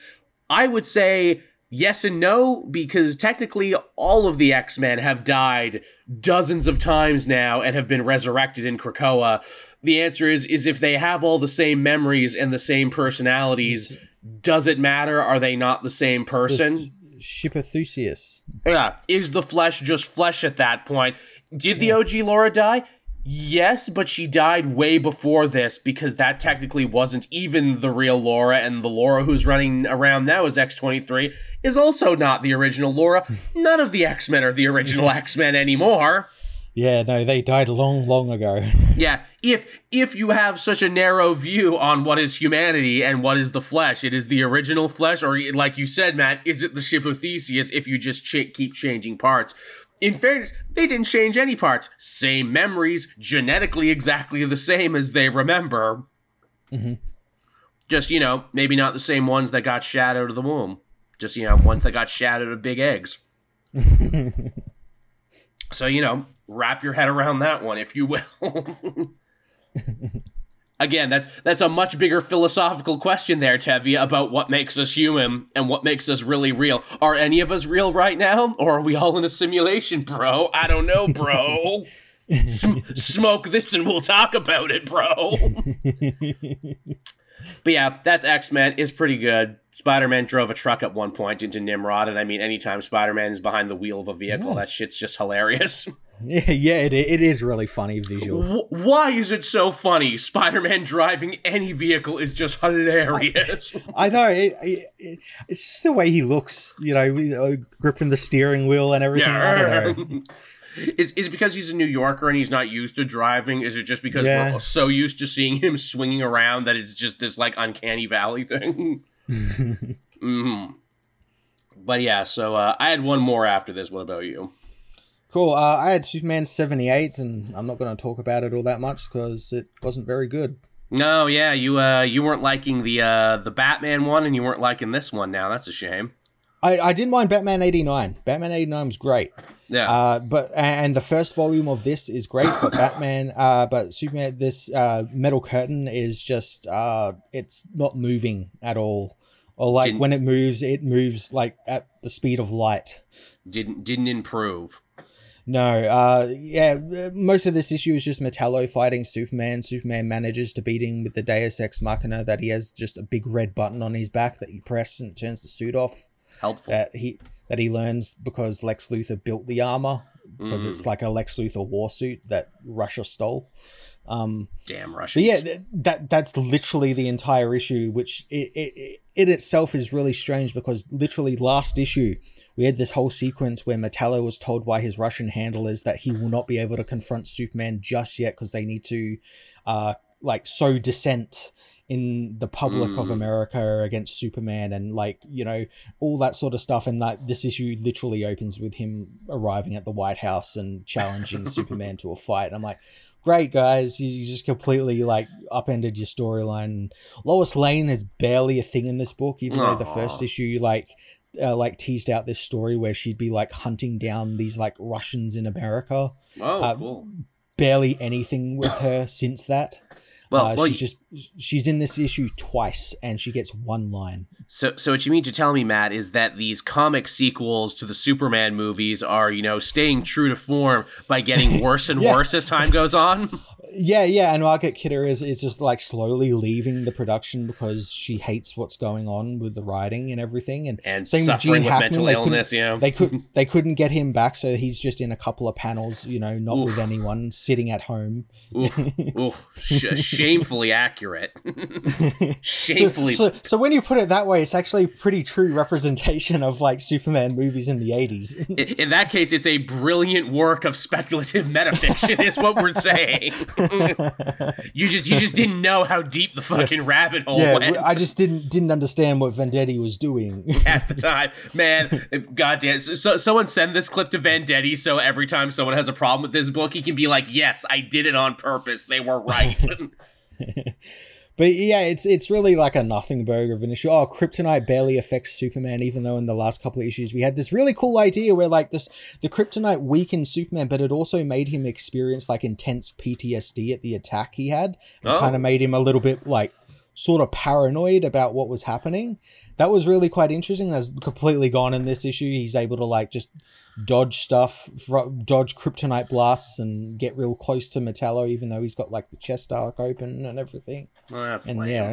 I would say yes and no, because technically all of the X Men have died dozens of times now and have been resurrected in Krakoa. The answer is is if they have all the same memories and the same personalities, does it matter? Are they not the same person? Ship of Theseus. Yeah. Is the flesh just flesh at that point? Did the OG Laura die? Yes, but she died way before this because that technically wasn't even the real Laura, and the Laura who's running around now as X23 is also not the original Laura. None of the X Men are the original [laughs] X Men anymore. Yeah, no, they died long, long ago. [laughs] Yeah, if if you have such a narrow view on what is humanity and what is the flesh, it is the original flesh, or like you said, Matt, is it the ship of Theseus? If you just ch- keep changing parts. In fairness, they didn't change any parts. Same memories, genetically exactly the same as they remember. Mm-hmm. Just you know, maybe not the same ones that got shat out of the womb. Just you know, ones that got shat out of big eggs. [laughs] So, you know, wrap your head around that one, if you will. [laughs] Again, that's that's a much bigger philosophical question there, Tevye, about what makes us human and what makes us really real. Are any of us real right now, or are we all in a simulation, bro? I don't know, bro. [laughs] Sm- smoke this and we'll talk about it, bro. [laughs] but yeah, that's X Men. is pretty good. Spider Man drove a truck at one point into Nimrod, and I mean, anytime Spider Man is behind the wheel of a vehicle, that shit's just hilarious. [laughs] yeah, yeah, it, it is really funny visual. Why is it so funny? Spider Man driving any vehicle is just hilarious. [laughs] I know it, it, it- it's just the way he looks, you know, uh, gripping the steering wheel and everything. I know. [laughs] Is, is it because he's a New Yorker and he's not used to driving? Is it just because Yeah. we're so used to seeing him swinging around that it's just this like uncanny valley thing? [laughs] hmm But yeah, so uh, I had one more after this. What about you? Cool. Uh, I had Superman seventy eight, and I'm not going to talk about it all that much because it wasn't very good. No, yeah, you uh, you weren't liking the uh, the Batman one, and you weren't liking this one. Now that's a shame. I, I didn't mind Batman eighty nine. Batman eighty nine was great. Yeah, Uh, but and the first volume of this is great, but [coughs] Batman, uh, but Superman, this uh, metal curtain is just uh, it's not moving at all, or like Didn't- when it moves, it moves like at the speed of light. didn't didn't improve. No, uh, yeah, most of this issue is just Metallo fighting Superman. Superman manages to beat him with the Deus Ex Machina that he has just a big red button on his back that he presses and turns the suit off. Helpful. That he that he learns because Lex Luthor built the armor because it's like a Lex Luthor war suit that Russia stole. Um, Damn Russians. yeah, th- that that's literally the entire issue, which it, it, it in itself is really strange because literally last issue we had this whole sequence where Metallo was told by his Russian handlers that he will not be able to confront Superman just yet because they need to, uh, like sow dissent in the public of Mm. America against Superman and like you know all that sort of stuff. And like this issue literally opens with him arriving at the White House and challenging [laughs] Superman to a fight. And I'm like great guys you, you just completely like upended your storyline lois lane is barely a thing in this book even though the first issue like uh, like teased out this story where she'd be like hunting down these like russians in america Oh, uh, cool. barely anything with her since that Well, uh, well, she's just she's in this issue twice and she gets one line So, so what you mean to tell me, Matt, is that these comic sequels to the Superman movies are, you know, staying true to form by getting [laughs] worse and Yeah. worse as time goes on? [laughs] Yeah, yeah, and Margaret Kidder is, is just like slowly leaving the production because she hates what's going on with the writing and everything. And, And same suffering with Hackman, mental they couldn't- illness, you? They could [laughs] they couldn't get him back, so he's just in a couple of panels, you know, not with anyone, sitting at home. Oof, [laughs] oof, sh- shamefully accurate. [laughs] shamefully. So, so when you put it that way, it's actually a pretty true representation of like Superman movies in the eighties. in, in that case, it's a brilliant work of speculative metafiction, is what we're saying. [laughs] you just you just didn't know how deep the fucking rabbit hole yeah, went. I just didn't didn't understand what Venditti was doing. [laughs] at the time. Man, goddamn. So someone send this clip to Venditti so every time someone has a problem with this book, he can be like, "Yes, I did it on purpose. They were right." [laughs] But yeah, it's it's really like a nothing burger of an issue. Oh, kryptonite barely affects Superman, even though in the last couple of issues we had this really cool idea where like this the kryptonite weakened Superman, but it also made him experience like intense PTSD at the attack he had. and Oh. kind of made him a little bit like sort of paranoid about what was happening. That was really quite interesting. That's completely gone in this issue. He's able to like just dodge stuff, dodge kryptonite blasts, and get real close to Metallo, even though he's got like the chest arc open and everything. well, that's And lame. yeah,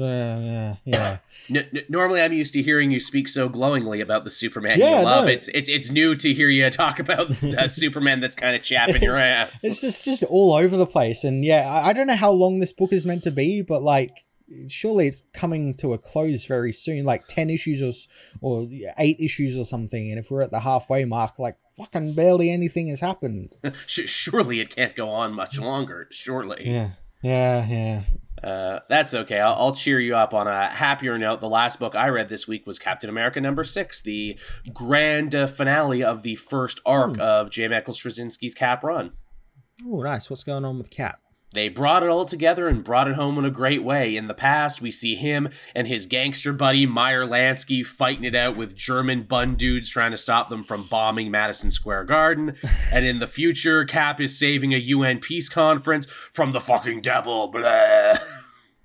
uh, yeah, yeah. [coughs] N- n- normally, I'm used to hearing you speak so glowingly about the Superman Yeah, you love. no. It's it's it's new to hear you talk about [laughs] Superman that's kind of chapping your ass. it's just just all over the place. And yeah, I, I don't know how long this book is meant to be, but like, surely it's coming to a close very soon, like ten issues or or eight issues or something. And if we're at the halfway mark, like fucking barely anything has happened. [laughs] Surely it can't go on much longer. Surely. Yeah, yeah, yeah. Uh, that's okay. I'll, I'll cheer you up on a happier note. The last book I read this week was Captain America number six, the grand uh, finale of the first arc of J. Michael Straczynski's Cap run. Oh, nice. What's going on with Cap? They brought it all together and brought it home in a great way. In the past, we see him and his gangster buddy Meyer Lansky fighting it out with German Bund dudes trying to stop them from bombing Madison Square Garden. [laughs] and in the future, Cap is saving a UN peace conference from the fucking devil. Blah.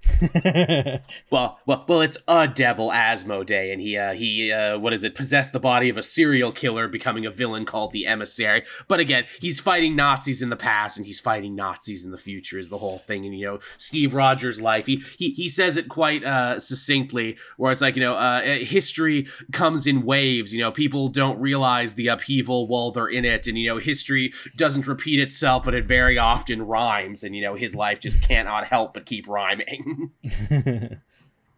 [laughs] Well, well, well, it's a devil Asmodee, and he, uh, he, uh, what is it? Possessed the body of a serial killer, becoming a villain called the Emissary. But again, he's fighting Nazis in the past, and he's fighting Nazis in the future. Is the whole thing, and you know, Steve Rogers' life. He he he says it quite uh, succinctly, where it's like you know, uh, history comes in waves. You know, people don't realize the upheaval while they're in it, and you know, history doesn't repeat itself, but it very often rhymes, and you know, his life just cannot help but keep rhyming. [laughs]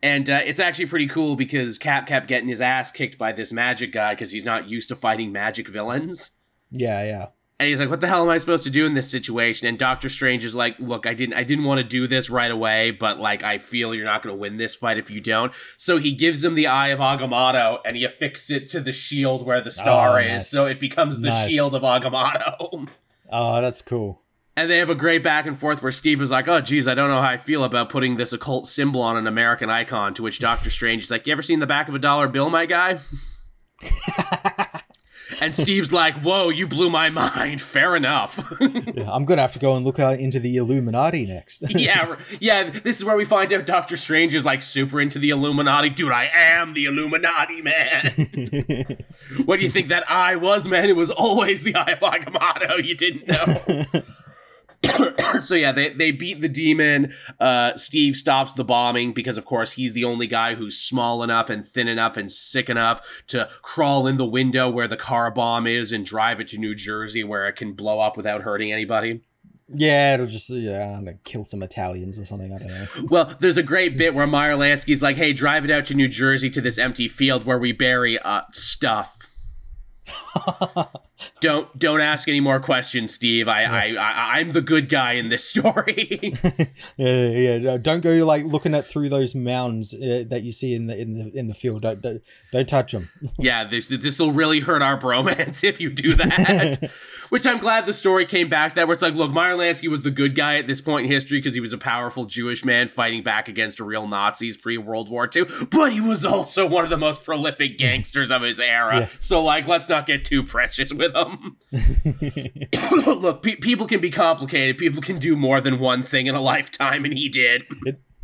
And uh, it's actually pretty cool because Cap kept getting his ass kicked by this magic guy because he's not used to fighting magic villains. yeah, yeah. And he's like, "What the hell am I supposed to do in this situation?" And Doctor Strange is like, "Look, I didn't, I didn't want to do this right away, but like, I feel you're not going to win this fight if you don't." So he gives him the Eye of Agamotto, and he affixes it to the shield where the star Oh, is, nice. so it becomes the Nice. shield of Agamotto. [laughs] Oh, that's cool. And they have a great back and forth where Steve is like, "Oh, geez, I don't know how I feel about putting this occult symbol on an American icon." To which Doctor Strange is like, "You ever seen the back of a dollar bill, my guy?" [laughs] And Steve's like, "Whoa, you blew my mind. Fair enough." [laughs] Yeah, I'm gonna have to go and look out into the Illuminati next. [laughs] yeah, yeah. This is where we find out Doctor Strange is like super into the Illuminati. Dude, I am the Illuminati, man. what do you think that I was, man? It was always the Eye of Agamotto. You didn't know. [coughs] so yeah, they, they beat the demon. Uh, Steve stops the bombing because, of course, he's the only guy who's small enough and thin enough and sick enough to crawl in the window where the car bomb is and drive it to New Jersey where it can blow up without hurting anybody. yeah, it'll just yeah, I don't know, kill some Italians or something. I don't know. [laughs] Well, there's a great bit where Meyer Lansky's like, "Hey, drive it out to New Jersey to this empty field where we bury uh stuff." [laughs] don't don't ask any more questions, Steve. I, I, I I'm the good guy in this story. [laughs] Yeah, yeah, yeah. Don't go like looking at through those mounds uh, that you see in the in the in the field. Don't don't, don't touch them. [laughs] yeah, this this will really hurt our bromance [laughs] if you do that. Which I'm glad the story came back to that where it's like, look, Meyer Lansky was the good guy at this point in history because he was a powerful Jewish man fighting back against real Nazis pre World War II, but he was also one of the most prolific gangsters of his era. Yeah. So like, let's not get too precious with [coughs] look, pe- people can be complicated. People can do more than one thing in a lifetime, and he did.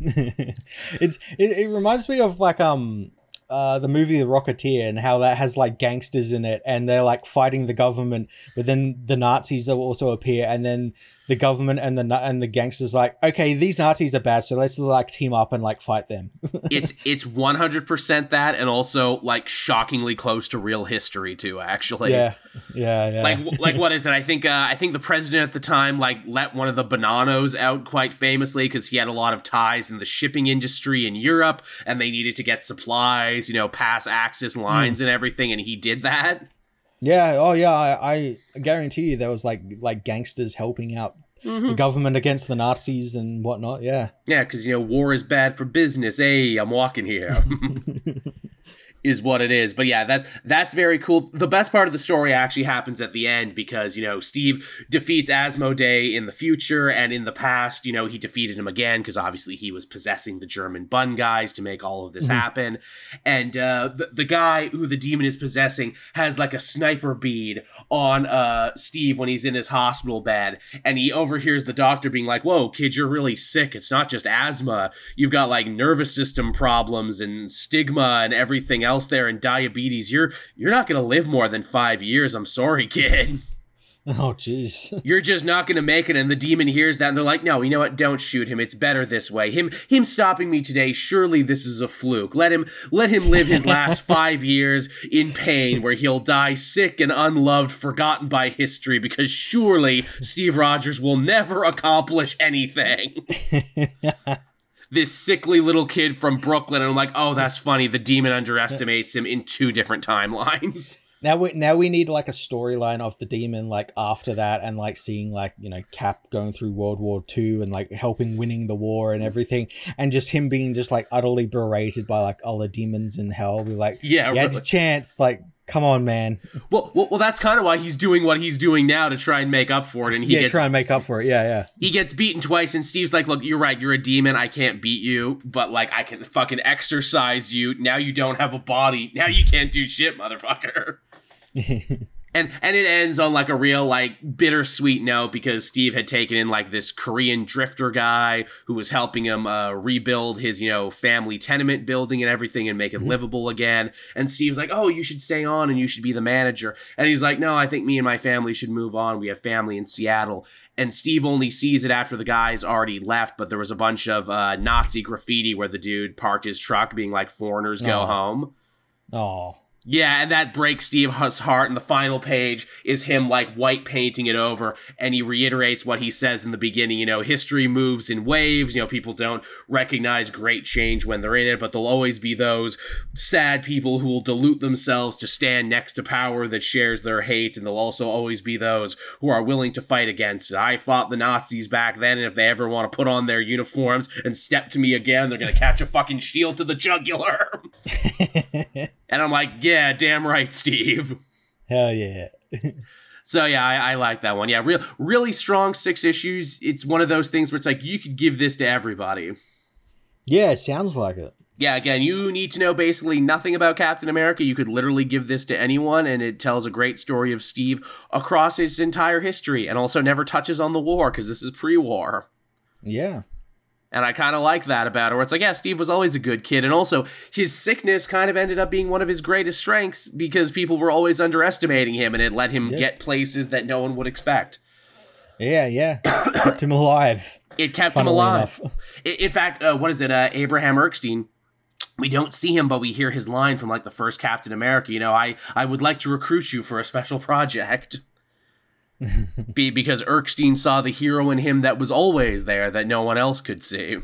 [laughs] it's it, it reminds me of like um uh the movie The Rocketeer and how that has like gangsters in it and they're like fighting the government, but then the Nazis will also appear and then the government and the and the gangsters like okay these Nazis are bad so let's like team up and like fight them. [laughs] it's it's 100% that and also like shockingly close to real history too actually. Yeah, yeah, yeah. like like what is it? I think uh, i think the president at the time like let one of the bananos out quite famously because he had a lot of ties in the shipping industry in europe and they needed to get supplies you know pass axis lines and everything and he did that Yeah. Oh, yeah. I, I guarantee you there was like like gangsters helping out the mm-hmm. government against the Nazis and whatnot. Yeah. yeah because you know war is bad for business hey i'm walking here [laughs] [laughs] is what it is. But yeah, that's that's very cool. The best part of the story actually happens at the end because you know Steve defeats Asmodee in the future and in the past. You know he defeated him again because obviously he was possessing the German Bund guys to make all of this happen. And uh, the the guy who the demon is possessing has like a sniper bead on uh Steve when he's in his hospital bed, and he overhears the doctor being like, "Whoa, kid, you're really sick. It's not just asthma. You've got like nervous system problems and stigma and everything else there, and diabetes. You're you're not gonna live more than five years. I'm sorry, kid." [laughs] Oh, jeez. [laughs] you're just not gonna make it and the demon hears that and they're like no you know what don't shoot him it's better this way him him stopping me today surely this is a fluke let him let him live his last [laughs] five years in pain where he'll die sick and unloved forgotten by history because surely steve rogers will never accomplish anything this sickly little kid from brooklyn and i'm like oh that's funny the demon underestimates him in two different timelines [laughs] Now we now we need like a storyline of the demon like after that and like seeing like you know Cap going through World War II and like helping winning the war and everything and just him being just like utterly berated by like all the demons in hell. Be like, Yeah, you had really. your chance. Like, come on, man. well, well, well that's kind of why he's doing what he's doing now to try and make up for it and he yeah, gets try and make up for it. Yeah, yeah. he gets beaten twice and steve's like look you're right you're a demon i can't beat you but like i can fucking exercise you now you don't have a body now you can't do shit motherfucker [laughs] and and it ends on like a real like bittersweet note because Steve had taken in like this Korean drifter guy who was helping him uh, rebuild his you know family tenement building and everything and make it livable again. And Steve's like, "Oh, you should stay on and you should be the manager." And he's like, "No, I think me and my family should move on. We have family in Seattle." And Steve only sees it after the guy's already left, but there was a bunch of uh, Nazi graffiti where the dude parked his truck, being like, "Foreigners go Aw. home." Oh, Yeah, and that breaks Steve's heart. And the final page is him like white painting it over, and he reiterates what he says in the beginning. You know, history moves in waves. You know, people don't recognize great change when they're in it, but there'll always be those sad people who will dilute themselves to stand next to power that shares their hate, and there'll also always be those who are willing to fight against it. I fought the Nazis back then, and if they ever want to put on their uniforms and step to me again, they're gonna catch a fucking shield to the jugular. [laughs] [laughs] And I'm like, yeah, damn right, Steve. hell yeah. [laughs] So yeah, I, I like that one. Yeah, real, really strong six issues. It's one of those things where it's like you could give this to everybody. Yeah, it sounds like it. Yeah, again, you need to know basically nothing about Captain America. You could literally give this to anyone, and it tells a great story of Steve across his entire history, and also never touches on the war because this is pre-war. Yeah. And I kind of like that about it, where it's like, yeah, Steve was always a good kid. And also, his sickness kind of ended up being one of his greatest strengths because people were always underestimating him and it let him Yeah. get places that no one would expect. Yeah, yeah. [coughs] Kept him alive. It kept him alive. enough. [laughs] I- In fact, uh, what is it? Uh, Abraham Erskine. We don't see him, but we hear his line from like the first Captain America. You know, I I would like to recruit you for a special [laughs] project. [laughs] Be because Erskine saw the hero in him that was always there that no one else could see.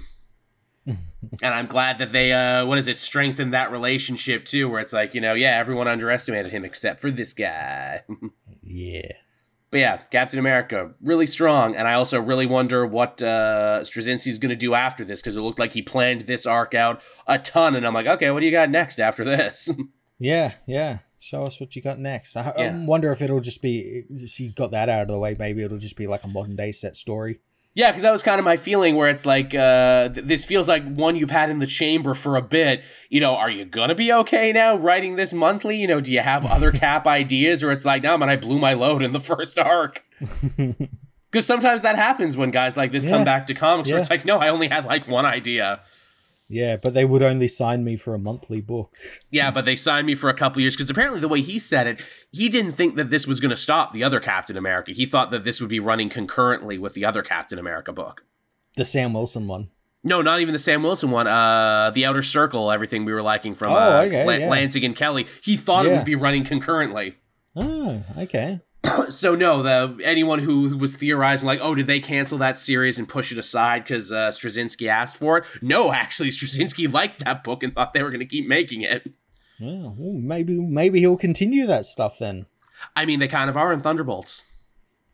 and I'm glad that they uh what is it strengthened that relationship too, where it's like you know yeah everyone underestimated him except for this guy. [laughs] Yeah. But yeah, Captain America, really strong. And I also really wonder what uh, Straczynski's going to do after this because it looked like he planned this arc out a ton. And I'm like, okay, what do you got next after this? [laughs] Yeah, yeah. Show us what you got next. I, Yeah. I wonder if it'll just be. See, got that out of the way. Maybe it'll just be like a modern day set story. yeah, because that was kind of my feeling where it's like, uh, th- this feels like one you've had in the chamber for a bit. You know, are you going to be okay now writing this monthly? You know, do you have other [laughs] cap ideas? Or it's like, no, man, I blew my load in the [laughs] first arc. [laughs] Because sometimes that happens when guys like this come back to comics where it's like, no, I only had like one idea. Yeah, but they would only sign me for a monthly book. [laughs] Yeah, but they signed me for a couple years because apparently the way he said it, he didn't think that this was going to stop the other Captain America. He thought that this would be running concurrently with the other Captain America book. The Sam Wilson one. No, not even the Sam Wilson one. Uh, the Outer Circle, everything we were liking from Oh, uh, okay, Lan- yeah. Lansing and Kelly. He thought it would be running concurrently. Oh, okay. [clears throat] So no, the anyone who was theorizing like, oh, did they cancel that series and push it aside because uh, Straczynski asked for it? No, actually, Straczynski liked that book and thought they were going to keep making it. Yeah, well, maybe maybe he'll continue that stuff then. I mean, they kind of are in Thunderbolts.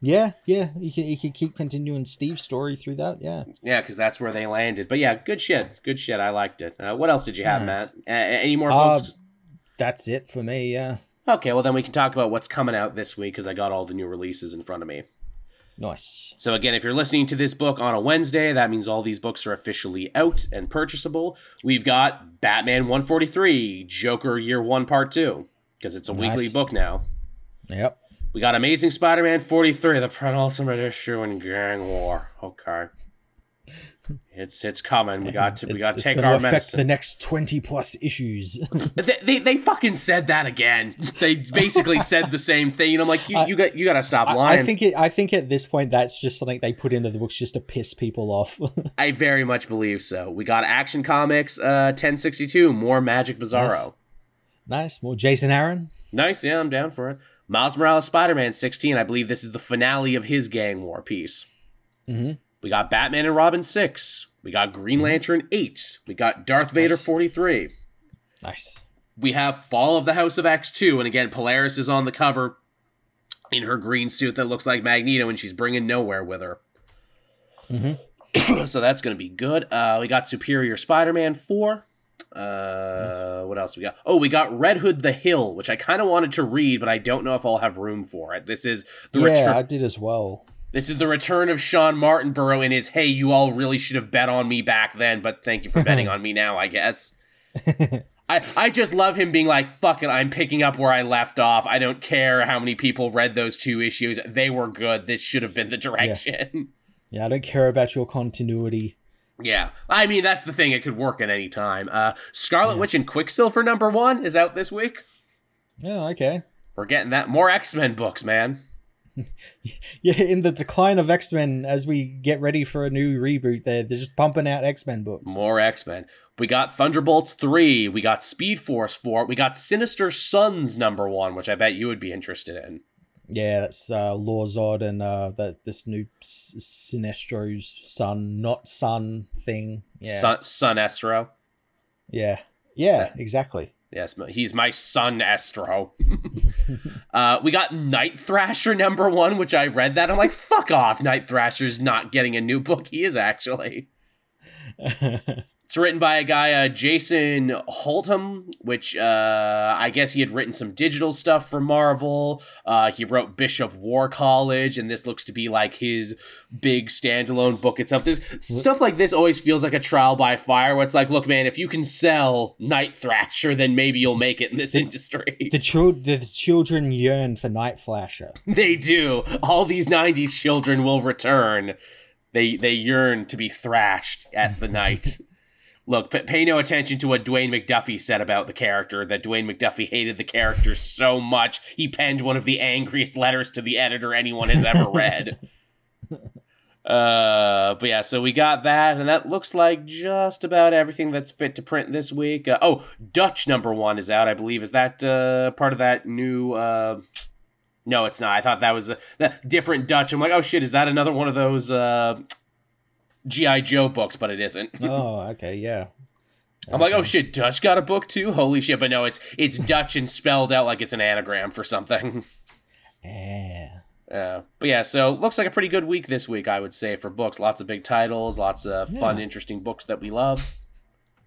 Yeah, yeah. He can he can keep continuing Steve's story through that. Yeah. Yeah, because that's where they landed. But yeah, good shit. Good shit. I liked it. Uh, what else did you have, Nice. Matt? Uh, any more Uh, books? That's it for me. Yeah. Okay, well then we can talk about what's coming out this week because I got all the new releases in front of me. Nice. So again, if you're listening to this book on a Wednesday, that means all these books are officially out and purchasable. We've got Batman 143, Joker Year 1 Part 2 because it's a weekly book now. Yep. We got Amazing Spider-Man 43, the penultimate issue in Gang War. Okay. It's it's coming. We got to we got to take our affect medicine. the next twenty plus issues. [laughs] They, they, they fucking said that again. They basically said the same thing, and I'm like, you, I- you got you got to stop I, lying. I think it. I think at this point that's just something they put into the books just to piss people off. [laughs] I very much believe so. We got Action Comics uh 1062, more Magic Bizarro. nice. More Jason Aaron. Nice, yeah, I'm down for it. Miles Morales Spider-Man 16, I believe this is the finale of his gang war piece. Mhm. We got Batman and Robin 6. We got Green Lantern 8. We got Darth Vader Nice. 43. Nice. we have Fall of the House of X2, and again, Polaris is on the cover in her green suit that looks like Magneto, and she's bringing nowhere with her. [coughs] so that's going to be good. Uh, we got Superior Spider-Man 4. Uh, what else we got? Oh, we got Red Hood the Hill, which I kind of wanted to read, but I don't know if I'll have room for it. This is the yeah, return. I did as well. This is the return of Shawn Martinbrough in his "Hey, you all really should have bet on me back then, but thank you for [laughs] betting on me now." I guess. [laughs] I I just love him being like, "Fuck it, I'm picking up where I left off. I don't care how many people read those two issues. They were good. This should have been the direction." [laughs] Yeah, I don't care about your continuity. Yeah, I mean that's the thing. It could work at any time. Uh, Scarlet Witch and Quicksilver number one is out this week. Yeah, okay. We're getting that more X Men books, man. [laughs] Yeah, in the decline of X Men, as we get ready for a new reboot, they're, they're just pumping out X Men books. More X Men. We got Thunderbolts 3. We got Speed Force 4. We got Sinister Sons number 1, which I bet you would be interested in. Yeah, that's uh, Lorzod and uh, that this new S- Sinestro's son, not son thing. Yeah, Son, Sinestro. Yeah, yeah, exactly. Yes, he's my son Estro. [laughs] uh, we got Night Thrasher number 1, which I read that. I'm like, fuck off. Night Thrasher's not getting a new book. He is actually. [laughs] It's written by a guy, uh, Jason Holtham, which uh, I guess he had written some digital stuff for Marvel. Uh, he wrote Bishop War College, and this looks to be like his big standalone book itself. This stuff like this always feels like a trial by fire, where it's like, look, man, if you can sell Night Thrasher, then maybe you'll make it in this industry. [laughs] The, the children yearn for Night Flasher. [laughs] they do. All these '90s children will return. They they yearn to be thrashed at the night. [laughs] Look, pay no attention to what Dwayne McDuffie said about the character. That Dwayne McDuffie hated the character so much he penned one of the angriest letters to the editor anyone has ever read. [laughs] uh, but yeah, so we got that, and that looks like just about everything that's fit to print this week. Uh, oh, Dutch number one is out, I believe. Is that uh, part of that new? Uh, no, it's not. I thought that was a different Dutch. I'm like, oh shit, is that another one of those uh, GI Joe books? But it isn't. [laughs] oh, okay, yeah. I'm like, oh shit, Dutch got a book too. Holy shit! But no, it's it's [laughs] Dutch and spelled out like it's an anagram for something. [laughs] Yeah. Uh, but yeah, so looks like a pretty good week this week, I would say, for books. Lots of big titles, lots of fun, interesting books that we love.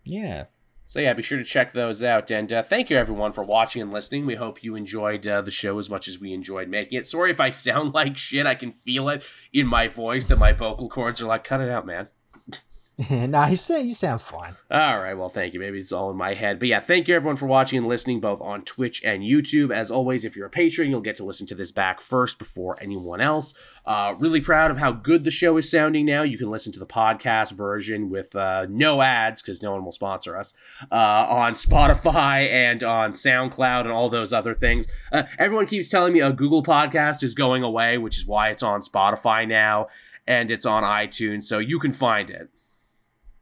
Yeah. So yeah, be sure to check those out. And uh, thank you everyone for watching and listening. We hope you enjoyed uh, the show as much as we enjoyed making it. Sorry if I [laughs] sound like shit. I can feel it in my voice that my vocal cords are like, cut it out, man. [laughs] nah, you sound, you sound fine. All right, well, thank you. Maybe it's all in my head. But yeah, thank you everyone for watching and listening, both on Twitch and YouTube. As always, if you're a patron, you'll get to listen to this back first before anyone else. Uh, really proud of how good the show is sounding now. You can listen to the podcast version with uh, no ads because no one will sponsor us uh, on Spotify and on SoundCloud and all those other things. Uh, everyone keeps telling me a Google podcast is going away, which is why it's on Spotify now and it's on iTunes, so you can find it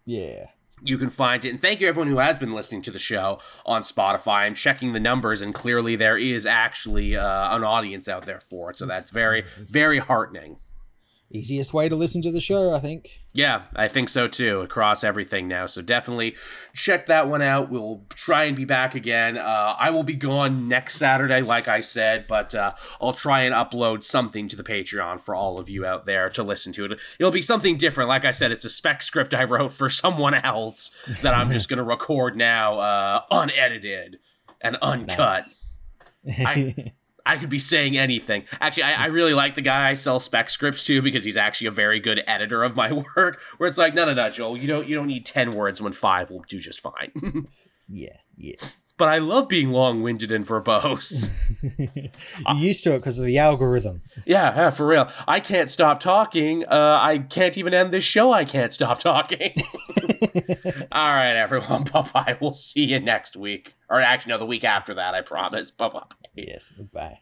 Yeah. you can find it. And thank you everyone who has been listening to the show on Spotify. I'm checking the numbers, and clearly there is actually uh, an audience out there for it. So that's very, very heartening. Easiest way to listen to the show, I think. Yeah, I think so too, across everything now. So definitely check that one out. We'll try and be back again. Uh, I will be gone next Saturday, like I said, but uh, I'll try and upload something to the Patreon for all of you out there to listen to it. It'll be something different. Like I said, it's a spec script I wrote for [laughs] someone else that I'm just going to record now, uh, unedited and uncut. I- [laughs] I could be saying anything. Actually, I, I really like the guy I sell spec scripts to because he's actually a very good editor of my [laughs] work. Where it's like, no, no, no, Joel, you don't you don't need ten words when five will do just fine. [laughs] yeah, yeah. But I love being long winded and verbose. [laughs] [laughs] You're used to it because of the algorithm. yeah, yeah, for real. I can't stop talking. Uh, I can't even end this show. I can't stop talking. [laughs] All right, everyone. Bye bye. We'll see you next week. Or actually, no, the week after that. I promise. Bye bye. Yes, bye.